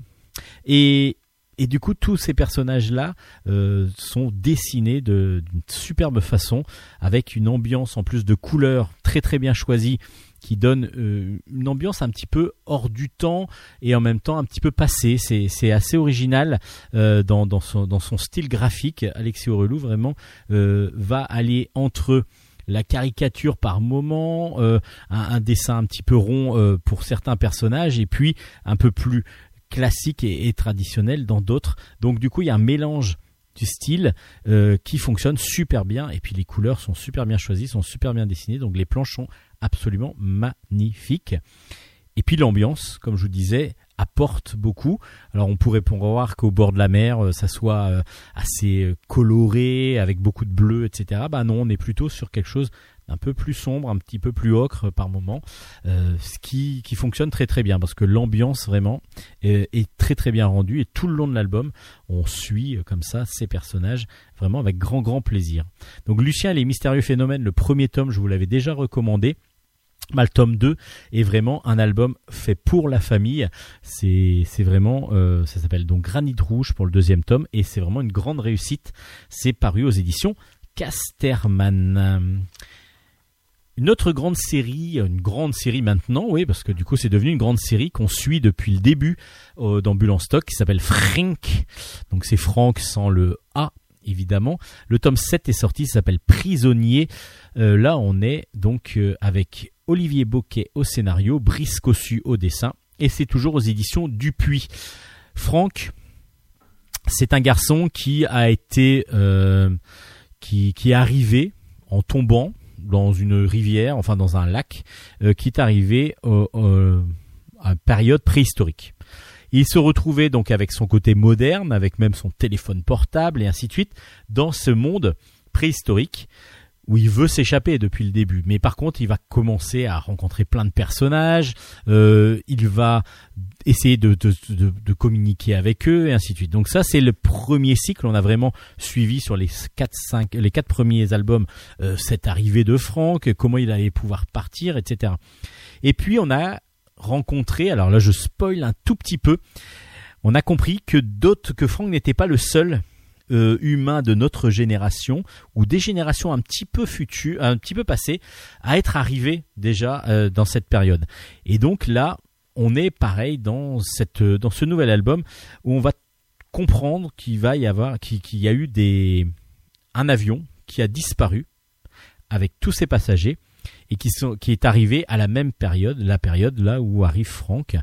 Et et du coup, tous ces personnages-là euh, sont dessinés de- d'une superbe façon, avec une ambiance en plus de couleurs très très bien choisie, qui donne euh, une ambiance un petit peu hors du temps et en même temps un petit peu passée. C'est c'est assez original euh, dans, dans, son, dans son style graphique. Alexis Aurelou vraiment euh, va aller entre la caricature par moment, euh, un, un dessin un petit peu rond euh, pour certains personnages, et puis un peu plus classique et, traditionnel dans d'autres. Donc du coup, il y a un mélange du style euh, qui fonctionne super bien, et puis les couleurs sont super bien choisies, sont super bien dessinées, donc les planches sont absolument magnifiques. Et puis l'ambiance, comme je vous disais, apporte beaucoup. Alors on pourrait voir qu'au bord de la mer, euh, ça soit euh, assez coloré, avec beaucoup de bleu, etc. Bah non, on est plutôt sur quelque chose d'un peu plus sombre, un petit peu plus ocre par moment, euh, ce qui, fonctionne très très bien parce que l'ambiance vraiment est, très très bien rendue et tout le long de l'album, on suit euh, comme ça ces personnages vraiment avec grand grand plaisir. Donc Lucien les mystérieux phénomènes, le premier tome, je vous l'avais déjà recommandé. Bah, le tome 2 est vraiment un album fait pour la famille. C'est c'est vraiment, euh, ça s'appelle donc Granit Rouge pour le deuxième tome et c'est vraiment une grande réussite. C'est paru aux éditions Casterman. Une autre grande série, une grande série maintenant, oui, parce que du coup c'est devenu une grande série qu'on suit depuis le début euh, d'Ambulance Stock qui s'appelle Frank. Donc c'est Frank sans le A évidemment. Le tome 7 est sorti, ça s'appelle Prisonnier. Euh, là on est donc euh, avec Olivier Boquet au scénario, Brice Cossu au dessin, et c'est toujours aux éditions Dupuis. Franck, c'est un garçon qui a été, qui, qui est arrivé en tombant dans une rivière, enfin dans un lac, euh, qui est arrivé au- au- à une période préhistorique. Il se retrouvait donc avec son côté moderne, avec même son téléphone portable et ainsi de suite, dans ce monde préhistorique où il veut s'échapper depuis le début. Mais par contre, il va commencer à rencontrer plein de personnages. euh, il va essayer de, de, de, communiquer avec eux et ainsi de suite. Donc ça c'est le premier cycle. On a vraiment suivi sur les quatre cinq les quatre premiers albums euh, cette arrivée de Franck, comment il allait pouvoir partir, etc. Et puis on a rencontré. Alors là je spoil un tout petit peu. On a compris que d'autres que Franck n'était pas le seul euh, humain de notre génération ou des générations un petit peu futures, un petit peu passées, à être arrivé déjà euh, dans cette période. Et donc là, on est pareil dans cette dans ce nouvel album où on va comprendre qu'il va y avoir qu'il y a eu des un avion qui a disparu avec tous ses passagers et qui sont qui est arrivé à la même période, la période là où arrive Franck.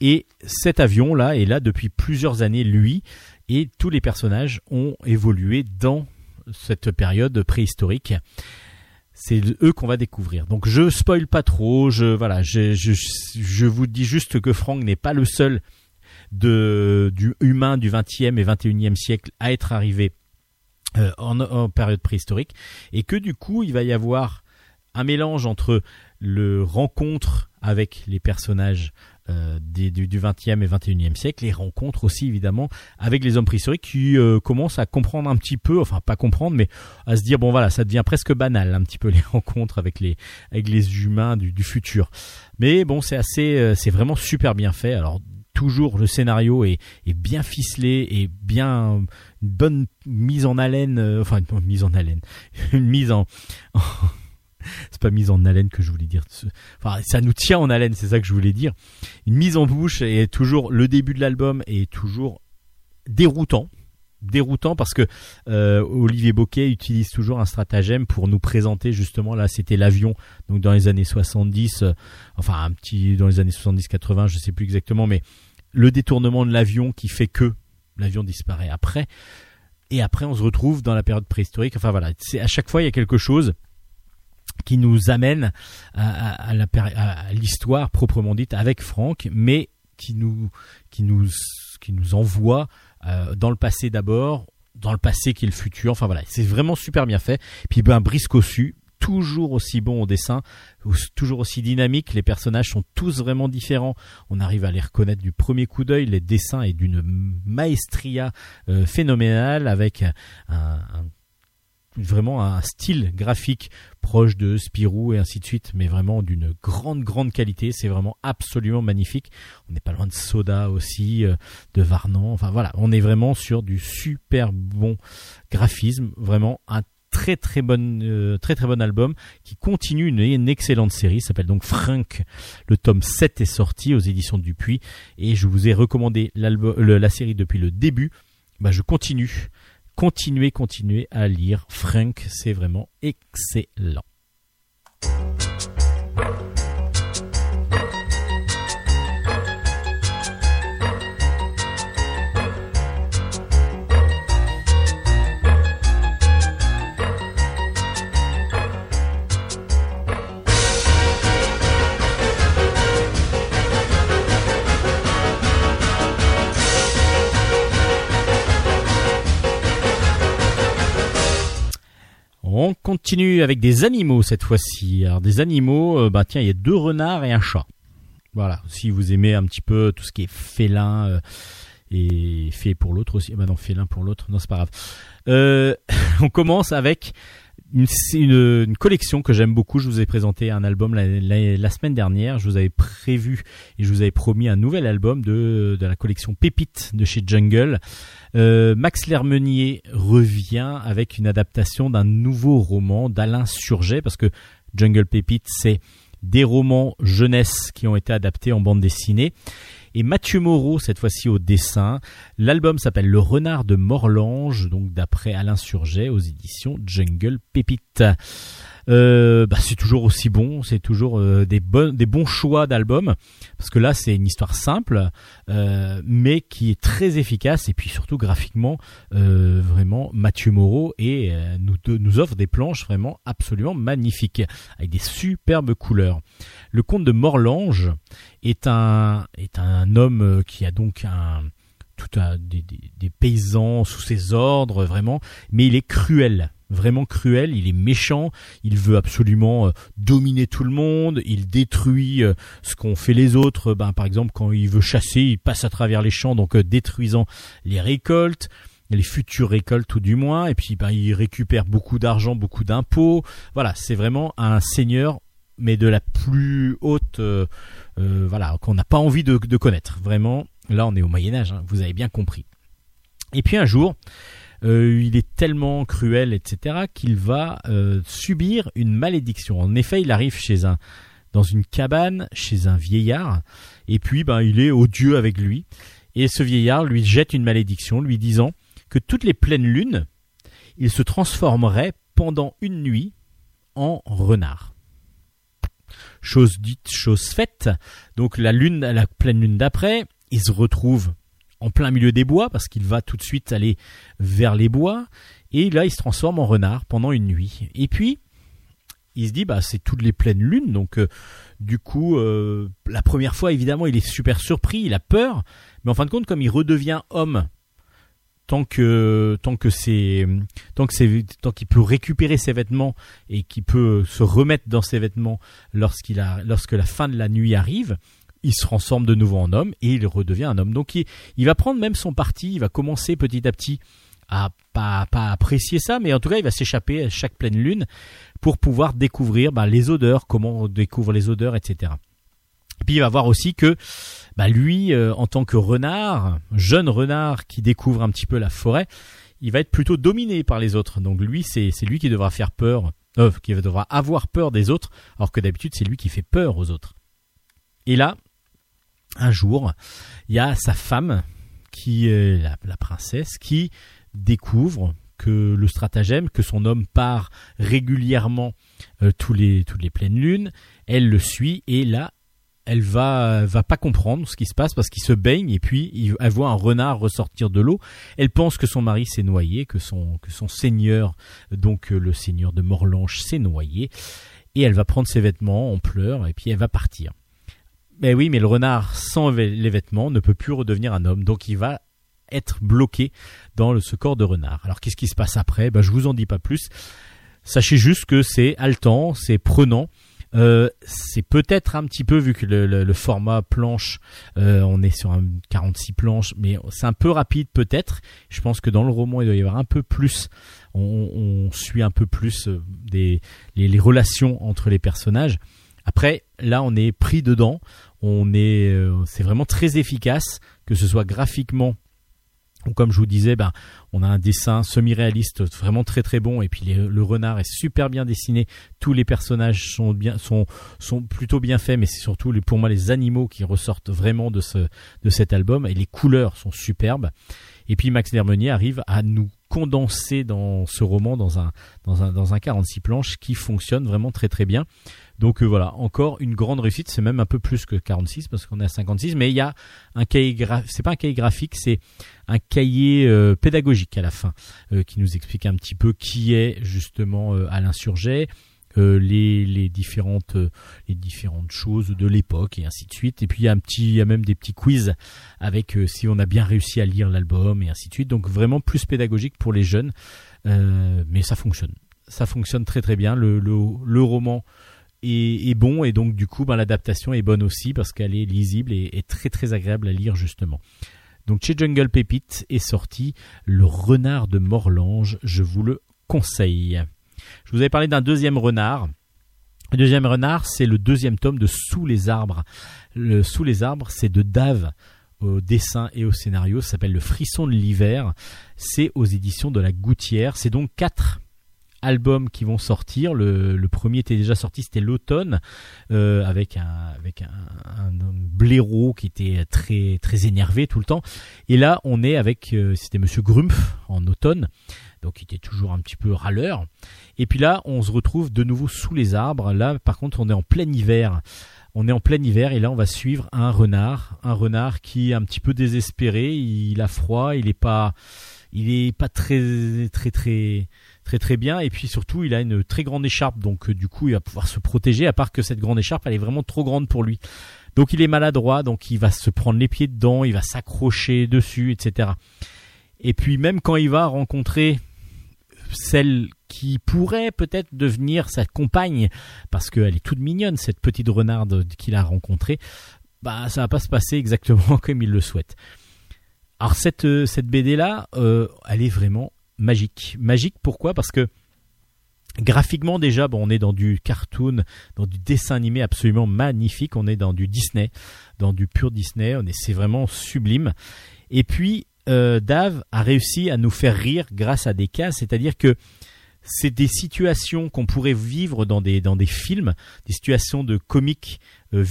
Et cet avion là est là depuis plusieurs années lui et tous les personnages ont évolué dans cette période préhistorique. C'est eux qu'on va découvrir. Donc je spoil pas trop. Je voilà, je, je, je vous dis juste que Frank n'est pas le seul de du humain du 20e et 21e siècle à être arrivé euh, en, en période préhistorique et que du coup il va y avoir un mélange entre le rencontre avec les personnages euh, du, du 20e et 21e siècle, les rencontres aussi évidemment avec les hommes préhistoriques qui euh, commencent à comprendre un petit peu, enfin pas comprendre, mais à se dire bon voilà, ça devient presque banal un petit peu les rencontres avec les avec les humains du, futur. Mais bon, c'est assez, euh, c'est vraiment super bien fait. Alors toujours le scénario est, bien ficelé et bien une bonne mise en haleine, enfin une mise en haleine, une mise en, c'est pas mise en haleine que je voulais dire. Enfin, ça nous tient en haleine, c'est ça que je voulais dire. Une mise en bouche et toujours le début de l'album est toujours déroutant. Déroutant parce que euh, Olivier Boquet utilise toujours un stratagème pour nous présenter justement là c'était l'avion donc dans les années 70 euh, enfin un petit dans les années 70 80 je sais plus exactement mais le détournement de l'avion qui fait que l'avion disparaît après et après on se retrouve dans la période préhistorique enfin voilà c'est à chaque fois il y a quelque chose qui nous amène à, à- à l'histoire proprement dite avec Franck, mais qui nous qui nous qui nous envoie euh, dans le passé d'abord, dans le passé qui est le futur. Enfin voilà, c'est vraiment super bien fait. Puis ben Brice Cossu, toujours aussi bon au dessin, ou- toujours aussi dynamique. Les personnages sont tous vraiment différents. On arrive à les reconnaître du premier coup d'œil. Les dessins est d'une maestria euh, phénoménale avec un, un- vraiment un style graphique proche de Spirou et ainsi de suite, mais vraiment d'une grande grande qualité. C'est vraiment absolument magnifique. On n'est pas loin de Soda aussi, euh, de Varnan. Enfin voilà, on est vraiment sur du super bon graphisme, vraiment un très très bon euh, très très bon album qui continue une, excellente série. S'appelle donc Frank. Le tome 7 est sorti aux éditions Dupuis. Et je vous ai recommandé l'album la série depuis le début. Bah je continue continuez continuez à lire Frank c'est vraiment excellent On continue avec des animaux cette fois-ci. Alors des animaux, euh, bah tiens, il y a deux renards et un chat. Voilà, si vous aimez un petit peu tout ce qui est félin euh, et fait pour l'autre aussi. Bah non, félin pour l'autre, non c'est pas grave. Euh, on commence avec une, une, une collection que j'aime beaucoup. Je vous ai présenté un album la, la- la semaine dernière. Je vous avais prévu et je vous avais promis un nouvel album de, de la collection Pépite de chez Jungle. Euh, Max Lermenier revient avec une adaptation d'un nouveau roman d'Alain Surget parce que Jungle Pépite c'est des romans jeunesse qui ont été adaptés en bande dessinée et Mathieu Moreau cette fois-ci au dessin. L'album s'appelle Le Renard de Morlange donc d'après Alain Surget aux éditions Jungle Pépite. Euh, bah, c'est toujours aussi bon, c'est toujours euh, des, bons des bons choix d'albums parce que là c'est une histoire simple euh, mais qui est très efficace et puis surtout graphiquement euh, vraiment Mathieu Moreau et euh, nous, nous offre des planches vraiment absolument magnifiques avec des superbes couleurs. Le comte de Morlange est un est un homme euh, qui a donc un tout un, des, des- des paysans sous ses ordres vraiment, mais il est cruel vraiment cruel, il est méchant, il veut absolument euh, dominer tout le monde, il détruit euh, ce qu'ont fait les autres, ben, par exemple quand il veut chasser, il passe à travers les champs, donc euh, détruisant les récoltes, les futures récoltes tout du moins, et puis ben, il récupère beaucoup d'argent, beaucoup d'impôts, voilà, c'est vraiment un seigneur, mais de la plus haute, voilà, qu'on n'a pas envie de, de connaître, vraiment, là on est au Moyen Âge, hein, vous avez bien compris. Et puis un jour, euh, il est tellement cruel, etc., qu'il va euh, subir une malédiction. En effet, il arrive chez un, dans une cabane, chez un vieillard, et puis ben, il est odieux avec lui. Et ce vieillard lui jette une malédiction, lui disant que toutes les pleines lunes, il se transformerait pendant une nuit en renard. Chose dite, chose faite. Donc la lune, la pleine lune d'après, il se retrouve en plein milieu des bois parce qu'il va tout de suite aller vers les bois. Et là il se transforme en renard pendant une nuit. Et puis il se dit bah c'est toutes les pleines lunes. Donc euh, du coup euh, la première fois évidemment il est super surpris, il a peur, mais en fin de compte comme il redevient homme tant que tant que c'est tant que c'est tant qu'il peut récupérer ses vêtements et qu'il peut se remettre dans ses vêtements lorsqu'il a lorsque la fin de la nuit arrive, il se transforme de nouveau en homme et il redevient un homme. Donc il, va prendre même son parti, il va commencer petit à petit à pas, pas apprécier ça, mais en tout cas il va s'échapper à chaque pleine lune pour pouvoir découvrir bah, les odeurs, comment on découvre les odeurs, etc. Et puis il va voir aussi que bah, lui, euh, en tant que renard, jeune renard qui découvre un petit peu la forêt, il va être plutôt dominé par les autres. Donc lui, c'est c'est lui qui devra faire peur, euh, qui devra avoir peur des autres, alors que d'habitude c'est lui qui fait peur aux autres. Et là, un jour, il y a sa femme, qui est la, princesse, qui découvre que le stratagème, que son homme part régulièrement euh, tous les toutes les pleines lunes, elle le suit et là elle va va pas comprendre ce qui se passe parce qu'il se baigne et puis elle voit un renard ressortir de l'eau. Elle pense que son mari s'est noyé, que son seigneur donc euh, le seigneur de Morlange s'est noyé et elle va prendre ses vêtements en pleurs et puis elle va partir. Mais oui, mais le renard sans les vêtements ne peut plus redevenir un homme, donc il va être bloqué dans ce corps de renard. Alors qu'est-ce qui se passe après? Ben, Je vous en dis pas plus. Sachez juste que c'est haletant, c'est prenant. Euh, c'est peut-être un petit peu vu que le, format planche, euh, on est sur un 46 planches, mais c'est un peu rapide peut-être. Je pense que dans le roman il doit y avoir un peu plus, on, on suit un peu plus euh, des les relations entre les personnages. Après, là, on est pris dedans. On est, euh, c'est vraiment très efficace, que ce soit graphiquement ou comme je vous disais, ben, on a un dessin semi-réaliste vraiment très très bon et puis le renard est super bien dessiné. Tous les personnages sont bien, sont sont plutôt bien faits, mais c'est surtout pour moi les animaux qui ressortent vraiment de ce de cet album et les couleurs sont superbes. Et puis Max Dermenier arrive à nous condenser dans ce roman dans un dans un dans un 46 planches qui fonctionne vraiment très très bien. Donc euh, voilà, encore une grande réussite, c'est même un peu plus que 46 parce qu'on est à 56 mais il y a un cahier graphique, c'est pas un cahier graphique, c'est un cahier euh, pédagogique à la fin euh, qui nous explique un petit peu qui est justement Alain Surget, les, différentes choses de l'époque et ainsi de suite. Et puis il y a même des petits quiz avec si on a bien réussi à lire l'album et ainsi de suite. Donc vraiment plus pédagogique pour les jeunes, mais ça fonctionne. Ça fonctionne très très bien. Le roman est, bon et donc du coup ben, l'adaptation est bonne aussi parce qu'elle est lisible et, très très agréable à lire justement. Donc chez Jungle Pépite est sorti Le Renard de Morlange, je vous le conseille. Je vous avais parlé d'un deuxième renard. Le deuxième renard, c'est le deuxième tome de Sous les arbres. Le Sous les arbres, c'est de Dave au dessin et au scénario. S'appelle Le Frisson de l'hiver. C'est aux éditions de la Gouttière. C'est donc quatre albums qui vont sortir. Le, premier était déjà sorti, c'était l'automne, euh, avec un avec un, blaireau qui était très très énervé tout le temps. Et là, on est avec euh, c'était Monsieur Grumpf en automne, donc il était toujours un petit peu râleur. Et puis là, on se retrouve de nouveau sous les arbres. Là, par contre, on est en plein hiver. On est en plein hiver et là, on va suivre un renard, un renard qui est un petit peu désespéré. Il a froid, il est pas, il est pas très très très très bien. Et puis surtout il a une très grande écharpe. Donc euh, du coup il va pouvoir se protéger à part que cette grande écharpe elle est vraiment trop grande pour lui. Donc il est maladroit. Donc il va se prendre les pieds dedans. Il va s'accrocher dessus etc et puis même quand il va rencontrer celle qui pourrait peut-être devenir sa compagne, parce qu'elle est toute mignonne, cette petite renarde qu'il a rencontrée, bah ça va pas se passer exactement comme il le souhaite. Alors cette, euh, cette BD là, euh, elle est vraiment magique. Magique pourquoi? Parce que graphiquement déjà, bon, on est dans du cartoon, dans du dessin animé absolument magnifique. On est dans du Disney, dans du pur Disney. C'est vraiment sublime. Et puis euh, Dave a réussi à nous faire rire grâce à des cases, c'est-à-dire que c'est des situations qu'on pourrait vivre dans des dans des films, des situations de comiques euh,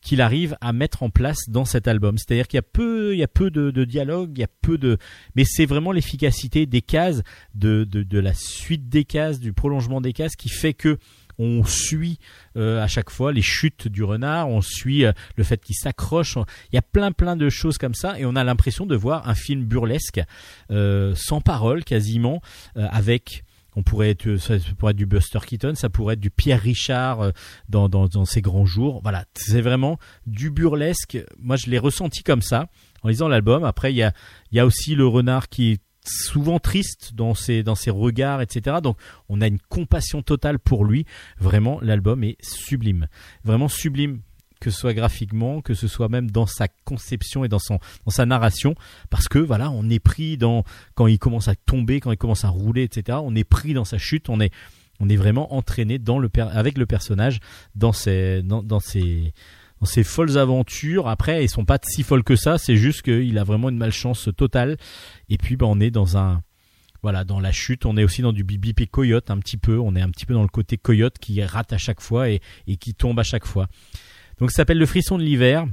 qu'il arrive à mettre en place dans cet album. C'est-à-dire qu'il y a peu, il y a peu de, de dialogue, il y a peu de, mais c'est vraiment l'efficacité des cases, de, de, la suite des cases, du prolongement des cases qui fait que on suit euh, à chaque fois les chutes du renard, on suit euh, le fait qu'il s'accroche. Il y a plein plein de choses comme ça et on a l'impression de voir un film burlesque euh, sans parole quasiment avec on pourrait être, ça pourrait être du Buster Keaton, ça pourrait être du Pierre Richard euh, dans, dans, ses grands jours. Voilà, c'est vraiment du burlesque. Moi, je l'ai ressenti comme ça en lisant l'album. Après, il y a, y a aussi le renard qui est souvent triste dans ses, dans ses regards, etc. Donc, on a une compassion totale pour lui. Vraiment, l'album est sublime. Vraiment sublime que ce soit graphiquement, que ce soit même dans sa conception et dans son dans sa narration, parce que voilà, on est pris dans quand il commence à tomber, quand il commence à rouler, etc. On est pris dans sa chute, on est on est vraiment entraîné dans le avec le personnage dans ses dans, dans ses dans ses folles aventures. Après, ils sont pas si folles que ça. C'est juste qu'il a vraiment une malchance totale. Et puis, bah, on est dans un voilà, dans la chute, on est aussi dans du bibi et coyote un petit peu. On est un petit peu dans le côté coyote qui rate à chaque fois et qui tombe à chaque fois. Donc, ça s'appelle Le Frisson de l'hiver.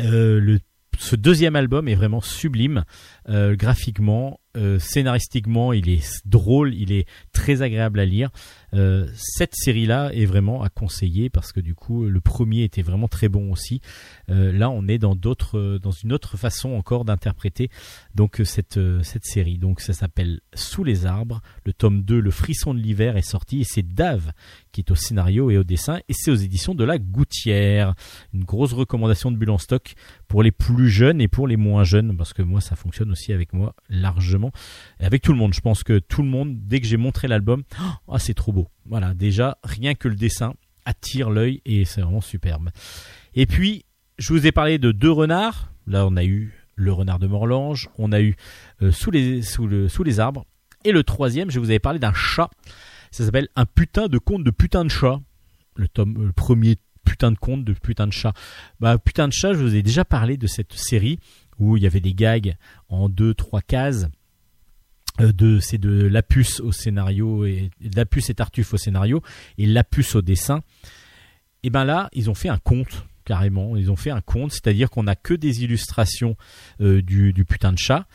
Euh, ce deuxième album est vraiment sublime, euh, graphiquement, euh, scénaristiquement, il est drôle, il est très agréable à lire. Euh, cette série-là est vraiment à conseiller parce que du coup, le premier était vraiment très bon aussi. Euh, là, on est dans d'autres, euh, dans une autre façon encore d'interpréter donc euh, cette cette série. Donc, ça s'appelle Sous les arbres. Le tome 2, Le frisson de l'hiver, est sorti et c'est Dave qui est au scénario et au dessin et c'est aux éditions de la Gouttière. Une grosse recommandation de Bulle en stock pour les plus jeunes et pour les moins jeunes parce que moi, ça fonctionne aussi avec moi largement et avec tout le monde. Je pense que tout le monde, dès que j'ai montré l'album, ah c'est trop beau. Voilà, déjà rien que le dessin attire l'œil et c'est vraiment superbe. Et puis je vous ai parlé de deux renards. Là, on a eu le renard de Morlange, on a eu euh, sous les arbres et le troisième, je vous avais parlé d'un chat. Ça s'appelle un putain de conte de putain de chat. Le tome le premier putain de conte de putain de chat. Bah putain de chat, je vous ai déjà parlé de cette série où il y avait des gags en deux trois cases euh, de c'est de Lapus au scénario et Lapus et Tartuffe au scénario et Lapus au dessin. Et ben là, ils ont fait un conte carrément. Ils ont fait un conte, c'est-à-dire qu'on n'a que des illustrations euh, du, putain de chat.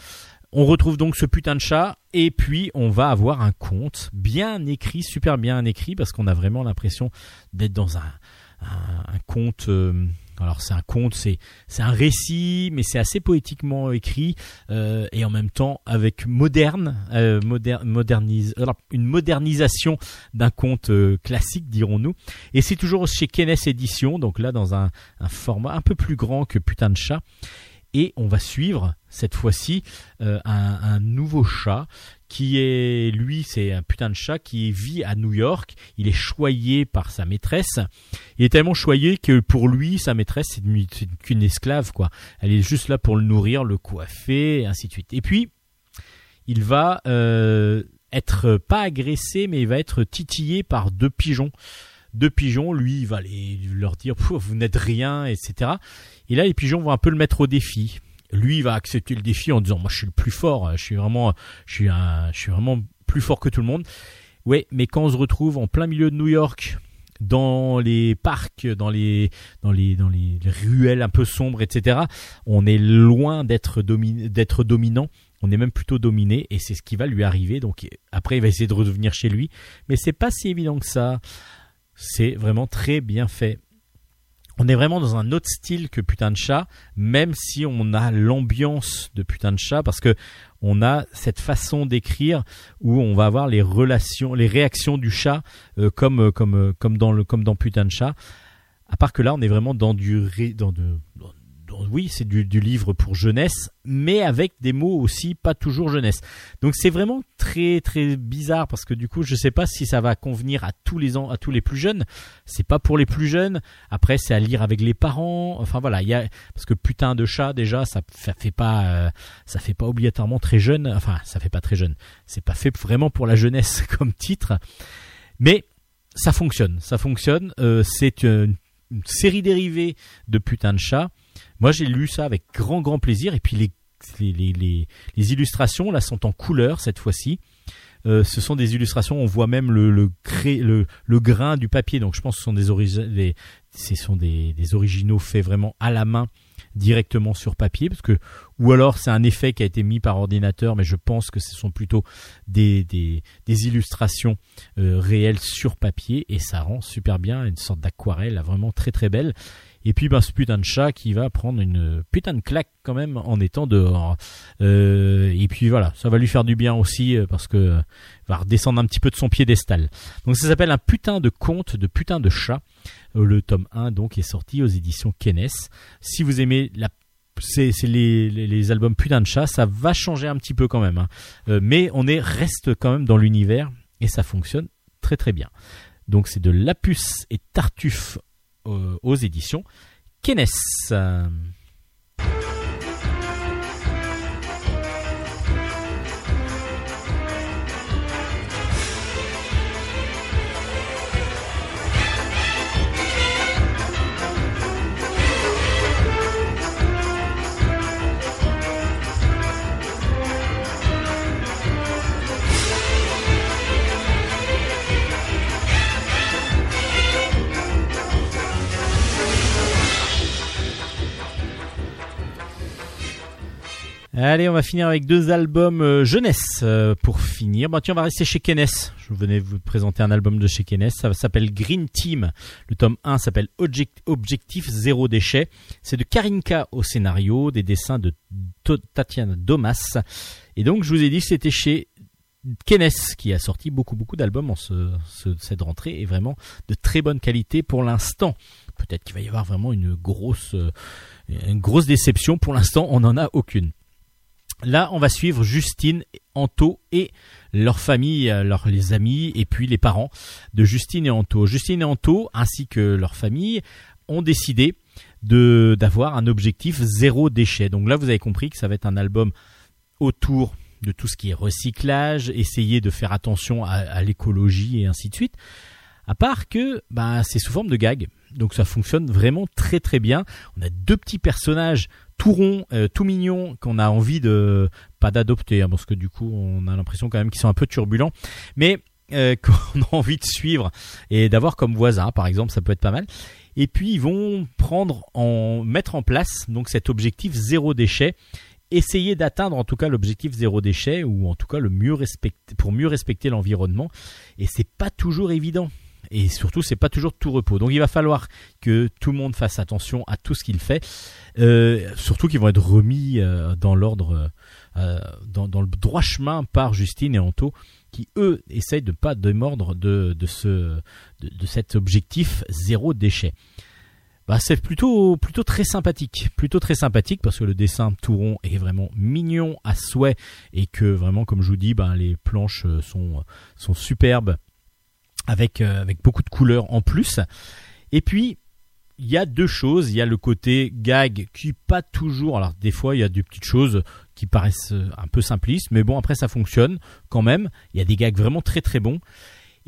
On retrouve donc ce putain de chat et puis on va avoir un conte bien écrit, super bien écrit parce qu'on a vraiment l'impression d'être dans un conte. euh, alors c'est un conte, c'est c'est un récit, mais c'est assez poétiquement écrit euh, et en même temps avec moderne, euh, moder- modernise, alors, une modernisation d'un conte euh, classique, dirons-nous. Et c'est toujours chez Kenes Édition, donc là dans un, format un peu plus grand que Putain de chat. Et on va suivre cette fois-ci euh, un nouveau chat qui est, lui, c'est un putain de chat qui vit à New York. Il est choyé par sa maîtresse. Il est tellement choyé que pour lui, sa maîtresse, c'est une- c'est qu'une esclave, quoi. Elle est juste là pour le nourrir, le coiffer, et ainsi de suite. Et puis, il va euh, être pas agressé, mais il va être titillé par deux pigeons. Deux pigeons, lui, il va leur dire vous n'êtes rien, etc. Et là, les pigeons vont un peu le mettre au défi. Lui, il va accepter le défi en disant moi, je suis le plus fort, je suis vraiment, je suis un, je suis vraiment plus fort que tout le monde. Ouais, mais quand on se retrouve en plein milieu de New York, dans les parcs, dans les, dans les, dans les ruelles un peu sombres, etc. On est loin d'être domi- d'être dominant. On est même plutôt dominé et c'est ce qui va lui arriver. Donc après, il va essayer de revenir chez lui, mais c'est pas si évident que ça. C'est vraiment très bien fait. On est vraiment dans un autre style que Putain de chat, même si on a l'ambiance de Putain de chat, parce que on a cette façon d'écrire où on va avoir les relations, les réactions du chat euh, comme euh, comme euh, comme dans le comme dans Putain de chat. À part que là, on est vraiment dans du dans de dans oui, c'est du, livre pour jeunesse, mais avec des mots aussi pas toujours jeunesse. Donc c'est vraiment très très bizarre parce que du coup, je sais pas si ça va convenir à tous les ans, à tous les plus jeunes. C'est pas pour les plus jeunes. Après, c'est à lire avec les parents. Enfin voilà, parce que putain de chat déjà, ça, fait pas, euh, ça fait pas obligatoirement très jeune. Enfin, ça fait pas très jeune. C'est pas fait vraiment pour la jeunesse comme titre, mais ça fonctionne. Ça fonctionne. Euh, c'est une, une série dérivée de putain de chat. Moi, j'ai lu ça avec grand grand plaisir. Et puis les les, les, illustrations là sont en couleur cette fois-ci. Euh, ce sont des illustrations, on voit même le, le, cré- le, le grain du papier. Donc je pense que ce sont des, des, ce sont des, des originaux faits vraiment à la main directement sur papier parce que ou alors c'est un effet qui a été mis par ordinateur mais je pense que ce sont plutôt des, des, des illustrations euh, réelles sur papier et ça rend super bien une sorte d'aquarelle vraiment très très belle et puis ben, ce putain de chat qui va prendre une putain de claque quand même en étant dehors Euh, et puis voilà ça va lui faire du bien aussi euh, parce que euh, va redescendre un petit peu de son piédestal donc ça s'appelle un putain de conte de putain de chat le tome 1 donc est sorti aux éditions Kenes si vous aimez la c'est les, albums putain de chat, ça va changer un petit peu quand même. hein. Mais on est reste quand même dans l'univers et ça fonctionne très très bien. Donc c'est de Lapus et Tartuffe aux éditions Kenes. Allez, on va finir avec deux albums euh, jeunesse euh, pour finir. Bah tiens, on va rester chez Kenes. Je venais vous présenter un album de chez Kenes. Ça s'appelle Green Team. Le tome 1 s'appelle Object- Objectif Zéro Déchet. C'est de Karinka au scénario, des dessins de Tatiana Domas. Et donc, je vous ai dit que c'était chez Kenes qui a sorti beaucoup beaucoup d'albums en ce, ce- cette rentrée et vraiment de très bonne qualité pour l'instant. Peut-être qu'il va y avoir vraiment une grosse euh, une grosse déception. Pour l'instant, on n'en a aucune. Là, on va suivre Justine, Anto et leur famille, euh, leurs les amis et puis les parents de Justine et Anto. Justine et Anto ainsi que leur famille ont décidé d'avoir un objectif zéro déchet. Donc là, vous avez compris que ça va être un album autour de tout ce qui est recyclage, essayer de faire attention à, à l'écologie et ainsi de suite. À part que bah, c'est sous forme de gag, donc ça fonctionne vraiment très très bien. On a deux petits personnages tout ronds, euh, tout mignons qu'on a envie de pas d'adopter, hein, parce que du coup on a l'impression quand même qu'ils sont un peu turbulents, mais euh, qu'on a envie de suivre et d'avoir comme voisin, par exemple, ça peut être pas mal. Et puis ils vont prendre en mettre en place donc cet objectif zéro déchet. Essayer d'atteindre en tout cas l'objectif zéro déchet ou en tout cas le mieux respecter pour mieux respecter l'environnement. Et c'est pas toujours évident et surtout c'est pas toujours tout repos. Donc il va falloir que tout le monde fasse attention à tout ce qu'il fait. Euh, surtout qu'ils vont être remis euh, dans l'ordre euh, dans, le droit chemin par Justine et Anto qui eux essayent de pas démordre de, de ce de, cet objectif zéro déchet. Bah, c'est plutôt plutôt très sympathique, plutôt très sympathique parce que le dessin tout rond est vraiment mignon à souhait et que vraiment comme je vous dis, bah, les planches sont sont superbes avec euh, avec beaucoup de couleurs en plus. Et puis il y a deux choses, il y a le côté gag qui pas toujours, alors des fois il y a des petites choses qui paraissent euh, un peu simplistes, mais bon après ça fonctionne quand même. Il y a des gags vraiment très très bons.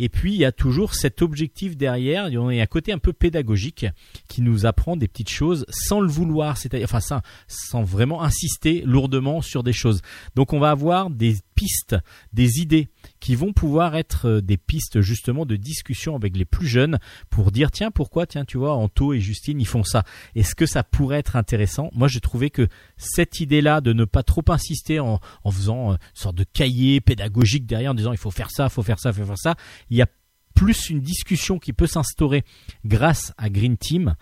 Et puis il y a toujours cet objectif derrière, il y a un côté un peu pédagogique qui nous apprend des petites choses sans le vouloir, c'est-à-dire enfin sans, sans vraiment insister lourdement sur des choses. Donc on va avoir des pistes, des idées qui vont pouvoir être euh, des pistes justement de discussion avec les plus jeunes pour dire tiens pourquoi tiens tu vois Anto et Justine ils font ça. Est-ce que ça pourrait être intéressant? Moi j'ai trouvé que cette idée-là de ne pas trop insister en, en faisant euh, une sorte de cahier pédagogique derrière en disant il faut faire ça, faut faire ça, faut faire ça, il y a plus une discussion qui peut s'instaurer grâce à Green Team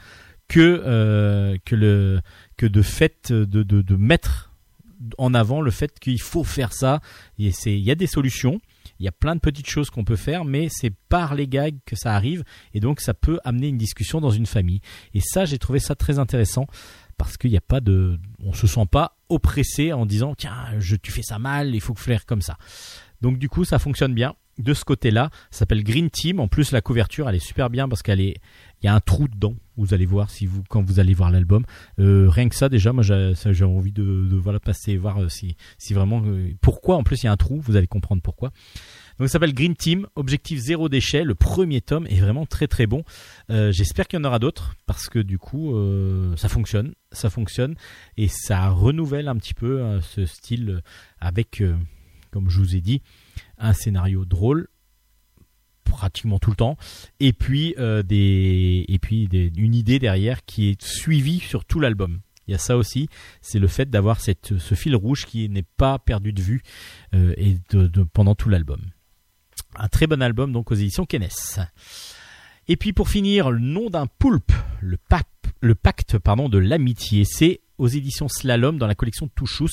que euh, que le que de fait de, de, de mettre en avant le fait qu'il faut faire ça. Il y a des solutions, il y a plein de petites choses qu'on peut faire, mais c'est par les gags que ça arrive et donc ça peut amener une discussion dans une famille. Et ça, j'ai trouvé ça très intéressant parce qu'il n'y a pas de, on se sent pas oppressé en disant tiens, je, tu fais ça mal, il faut que faire comme ça. Donc du coup, ça fonctionne bien de ce côté-là. Ça s'appelle Green Team. En plus, la couverture, elle est super bien parce qu'elle est, il y a un trou dedans. Vous allez voir si vous, quand vous allez voir l'album. Euh, rien que ça, déjà, moi, j'ai envie de, de voilà passer voir euh, si, si vraiment, euh, pourquoi. En plus, il y a un trou. Vous allez comprendre pourquoi. Donc, ça s'appelle Green Team. Objectif zéro déchet. Le premier tome est vraiment très très bon. J'espère qu'il y en aura d'autres parce que du coup, ça fonctionne, ça fonctionne et ça renouvelle un petit peu ce style avec, comme je vous ai dit, un scénario drôle pratiquement tout le temps et puis euh, des et puis une idée derrière qui est suivie sur tout l'album. Il y a ça aussi, c'est le fait d'avoir ce fil rouge qui n'est pas perdu de vue euh, et de, pendant tout l'album. Un très bon album donc aux éditions Kenes. Et puis pour finir, le nom d'un poulpe, le, pap- le pacte pardon, de l'amitié, c'est aux éditions Slalom dans la collection Touchous.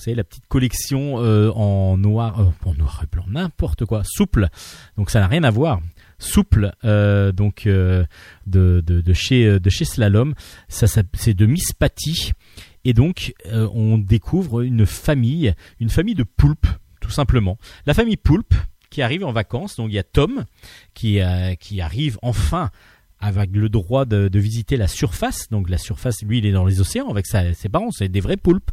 Vous savez, la petite collection euh, en noir, euh, en noir et blanc, n'importe quoi, souple. Donc ça n'a rien à voir. Souple, euh, donc de, de, de chez de chez Slalom. Ça, c'est de Miss Patty. Et donc on découvre une famille, une famille de poulpes, tout simplement. La famille poulpe qui arrive en vacances. Donc il y a Tom qui qui arrive enfin avec le droit de, de visiter la surface. Donc la surface, lui, il est dans les océans avec sa- ses parents, c'est des vrais poulpes.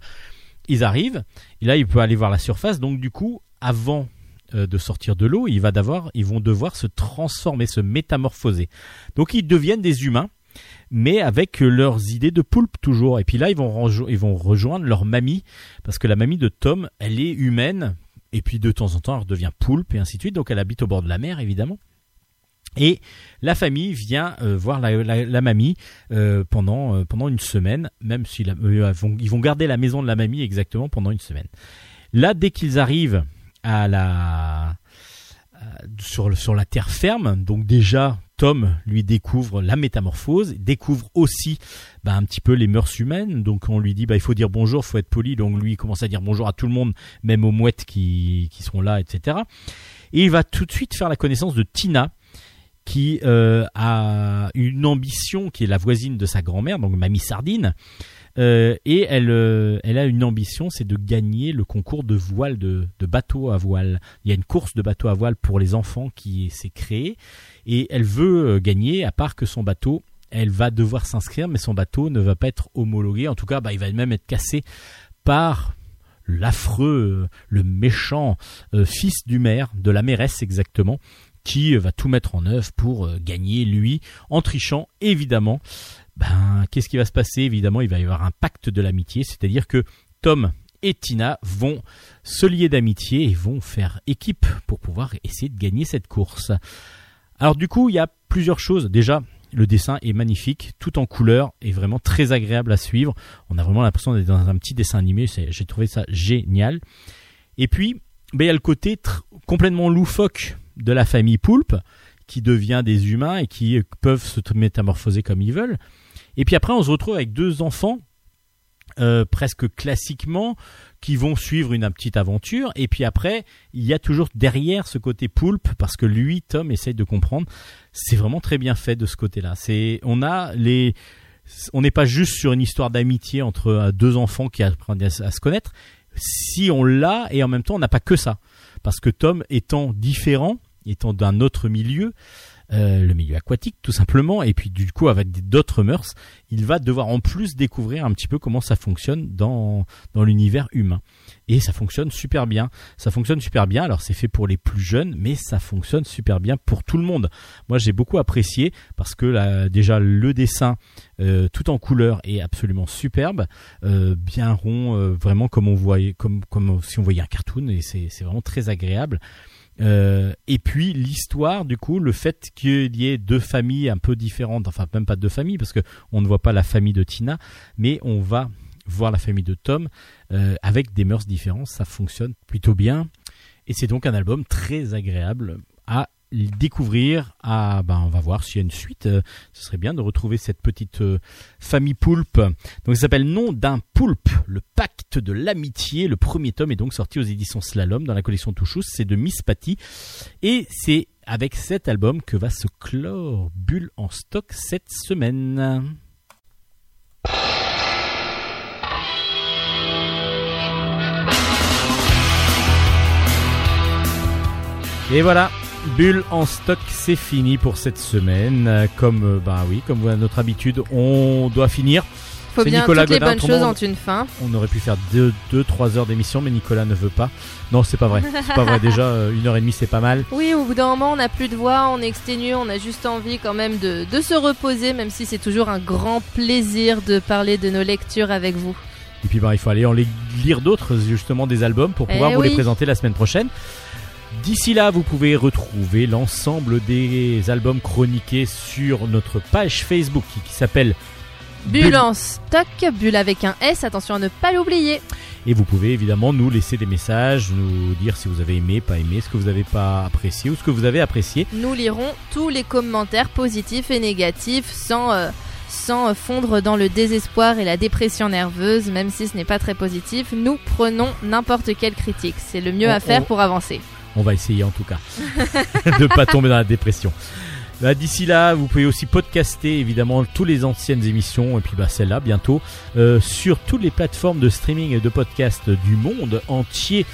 Ils arrivent, et là, il peut aller voir la surface. Donc du coup, avant euh, de sortir de l'eau, ils vont devoir se transformer, se métamorphoser. Donc ils deviennent des humains, mais avec euh, leurs idées de poulpe toujours. Et puis là, ils vont, ils vont rejoindre leur mamie, parce que la mamie de Tom, elle est humaine, et puis de temps en temps, elle redevient poulpe, et ainsi de suite. Donc elle habite au bord de la mer, évidemment. Et la famille vient euh, voir la, la- la mamie euh, pendant, euh, pendant une semaine, même si la- euh, vont- ils vont garder la maison de la mamie exactement pendant une semaine. Là, dès qu'ils arrivent à la euh, sur, sur la terre ferme, donc déjà Tom lui découvre la métamorphose, découvre aussi bah, un petit peu les mœurs humaines. Donc on lui dit bah il faut dire bonjour, faut être poli. Donc lui il commence à dire bonjour à tout le monde, même aux mouettes qui, qui sont là, etc. Et il va tout de suite faire la connaissance de Tina, qui euh, a une ambition qui est la voisine de sa grand-mère, donc Mamie Sardine. Euh, et elle, euh, elle a une ambition, c'est de gagner le concours de voile de, bateau à voile. Il y a une course de bateau à voile pour les enfants qui s'est créée et elle veut gagner. À part que son bateau, elle va devoir s'inscrire, mais son bateau ne va pas être homologué. En tout cas, bah, il va même être cassé par l'affreux, le méchant fils du maire, de la mairesse exactement, qui euh, va tout mettre en œuvre pour euh, gagner lui, en trichant évidemment. Ben, qu'est-ce qui va se passer? Évidemment, il va y avoir un pacte de l'amitié, c'est-à-dire que Tom et Tina vont se lier d'amitié et vont faire équipe pour pouvoir essayer de gagner cette course. Alors du coup, il y a plusieurs choses. Déjà, le dessin est magnifique, tout en couleur et vraiment très agréable à suivre. On a vraiment l'impression d'être dans un petit dessin animé. J'ai trouvé ça génial. Et puis, ben, il y a le côté complètement loufoque de la famille Poulpe qui devient des humains et qui peuvent se métamorphoser comme ils veulent. Et puis après, on se retrouve avec deux enfants euh, presque classiquement qui vont suivre une, petite aventure. Et puis après, il y a toujours derrière ce côté poulpe parce que lui, Tom, essaye de comprendre. C'est vraiment très bien fait de ce côté-là. C'est, on a les, on n'est pas juste sur une histoire d'amitié entre euh, deux enfants qui apprennent à se connaître. Si on l'a et en même temps, on n'a pas que ça parce que Tom étant différent, étant d'un autre milieu, euh, le milieu aquatique tout simplement, et puis du coup avec d'autres mœurs, il va devoir en plus découvrir un petit peu comment ça fonctionne dans, l'univers humain. Et ça fonctionne super bien. Ça fonctionne super bien. Alors c'est fait pour les plus jeunes, mais ça fonctionne super bien pour tout le monde. Moi j'ai beaucoup apprécié parce que là, déjà le dessin euh, tout en couleur est absolument superbe, euh, bien rond, vraiment comme on voyait, comme si on voyait un cartoon, et c'est vraiment très agréable. Euh, et puis l'histoire, du coup, le fait qu'il y ait deux familles un peu différentes, enfin même pas deux familles, parce que on ne voit pas la famille de Tina, mais on va voir la famille de Tom euh, avec des mœurs différentes, ça fonctionne plutôt bien. Et c'est donc un album très agréable à découvrir. Ah, ben, on va voir s'il y a une suite. Euh, ce serait bien de retrouver cette petite euh, famille poulpe. Donc, ça s'appelle Nom d'un poulpe, le pacte de l'amitié. Le premier tome est donc sorti aux éditions Slalom dans la collection Touchous. C'est de Miss Patty. Et c'est avec cet album que va se clore Bulle en stock cette semaine. Et voilà, Bulle en stock, c'est fini pour cette semaine. Euh, Comme euh, bah oui, comme à notre habitude, on doit finir. Faut bien Nicolas toutes les Godin, bonnes autrement, choses ont une fin. On aurait pu faire 2-3 heures d'émission, mais Nicolas ne veut pas. Non, c'est pas vrai. C'est pas vrai. Déjà, euh, une heure et demie, c'est pas mal. Oui, au bout d'un moment, on n'a plus de voix, on est exténué, on a juste envie quand même de, de se reposer, même si c'est toujours un grand plaisir de parler de nos lectures avec vous. Et puis bah, il faut aller en les- lire d'autres, justement, des albums pour Eh pouvoir vous les présenter la semaine prochaine. D'ici là, vous pouvez retrouver l'ensemble des albums chroniqués sur notre page Facebook qui, s'appelle Bulle en stock, bulle avec un S, attention à ne pas l'oublier. Et vous pouvez évidemment nous laisser des messages, nous dire si vous avez aimé, pas aimé, ce que vous n'avez pas apprécié ou ce que vous avez apprécié. Nous lirons tous les commentaires positifs et négatifs sans, euh, sans fondre dans le désespoir et la dépression nerveuse, même si ce n'est pas très positif. Nous prenons n'importe quelle critique. C'est le mieux On- à faire on- pour avancer. On va essayer en tout cas de pas tomber dans la dépression. Bah, D'ici là, vous pouvez aussi podcaster évidemment toutes les anciennes émissions et puis bah, celle-là bientôt euh, sur toutes les plateformes de streaming et de podcast du monde entier.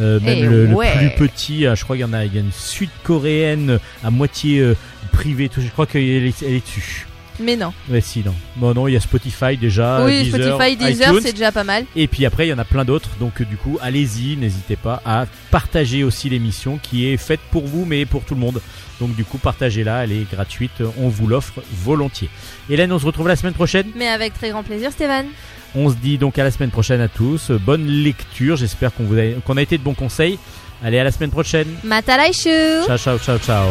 Euh, même Eh le, plus petit, euh, je crois qu'il y en a, il y a une sud-coréenne à moitié euh, privée, je crois qu'elle est, elle est dessus. Mais non. Ouais, si, non. Bon, non, il y a Spotify déjà. oui, Deezer, Spotify, Deezer, c'est déjà pas mal. Et puis après, il y en a plein d'autres. Donc du coup, allez-y, n'hésitez pas à partager aussi l'émission qui est faite pour vous, mais pour tout le monde. Donc du coup, partagez-la, elle est gratuite, on vous l'offre volontiers. Hélène, on se retrouve la semaine prochaine. Mais avec très grand plaisir, Stéphane. On se dit donc à la semaine prochaine à tous. Bonne lecture, j'espère qu'on a, qu'on a été de bons conseils. Allez, à la semaine prochaine. Matalaishu Ciao, ciao, ciao, ciao.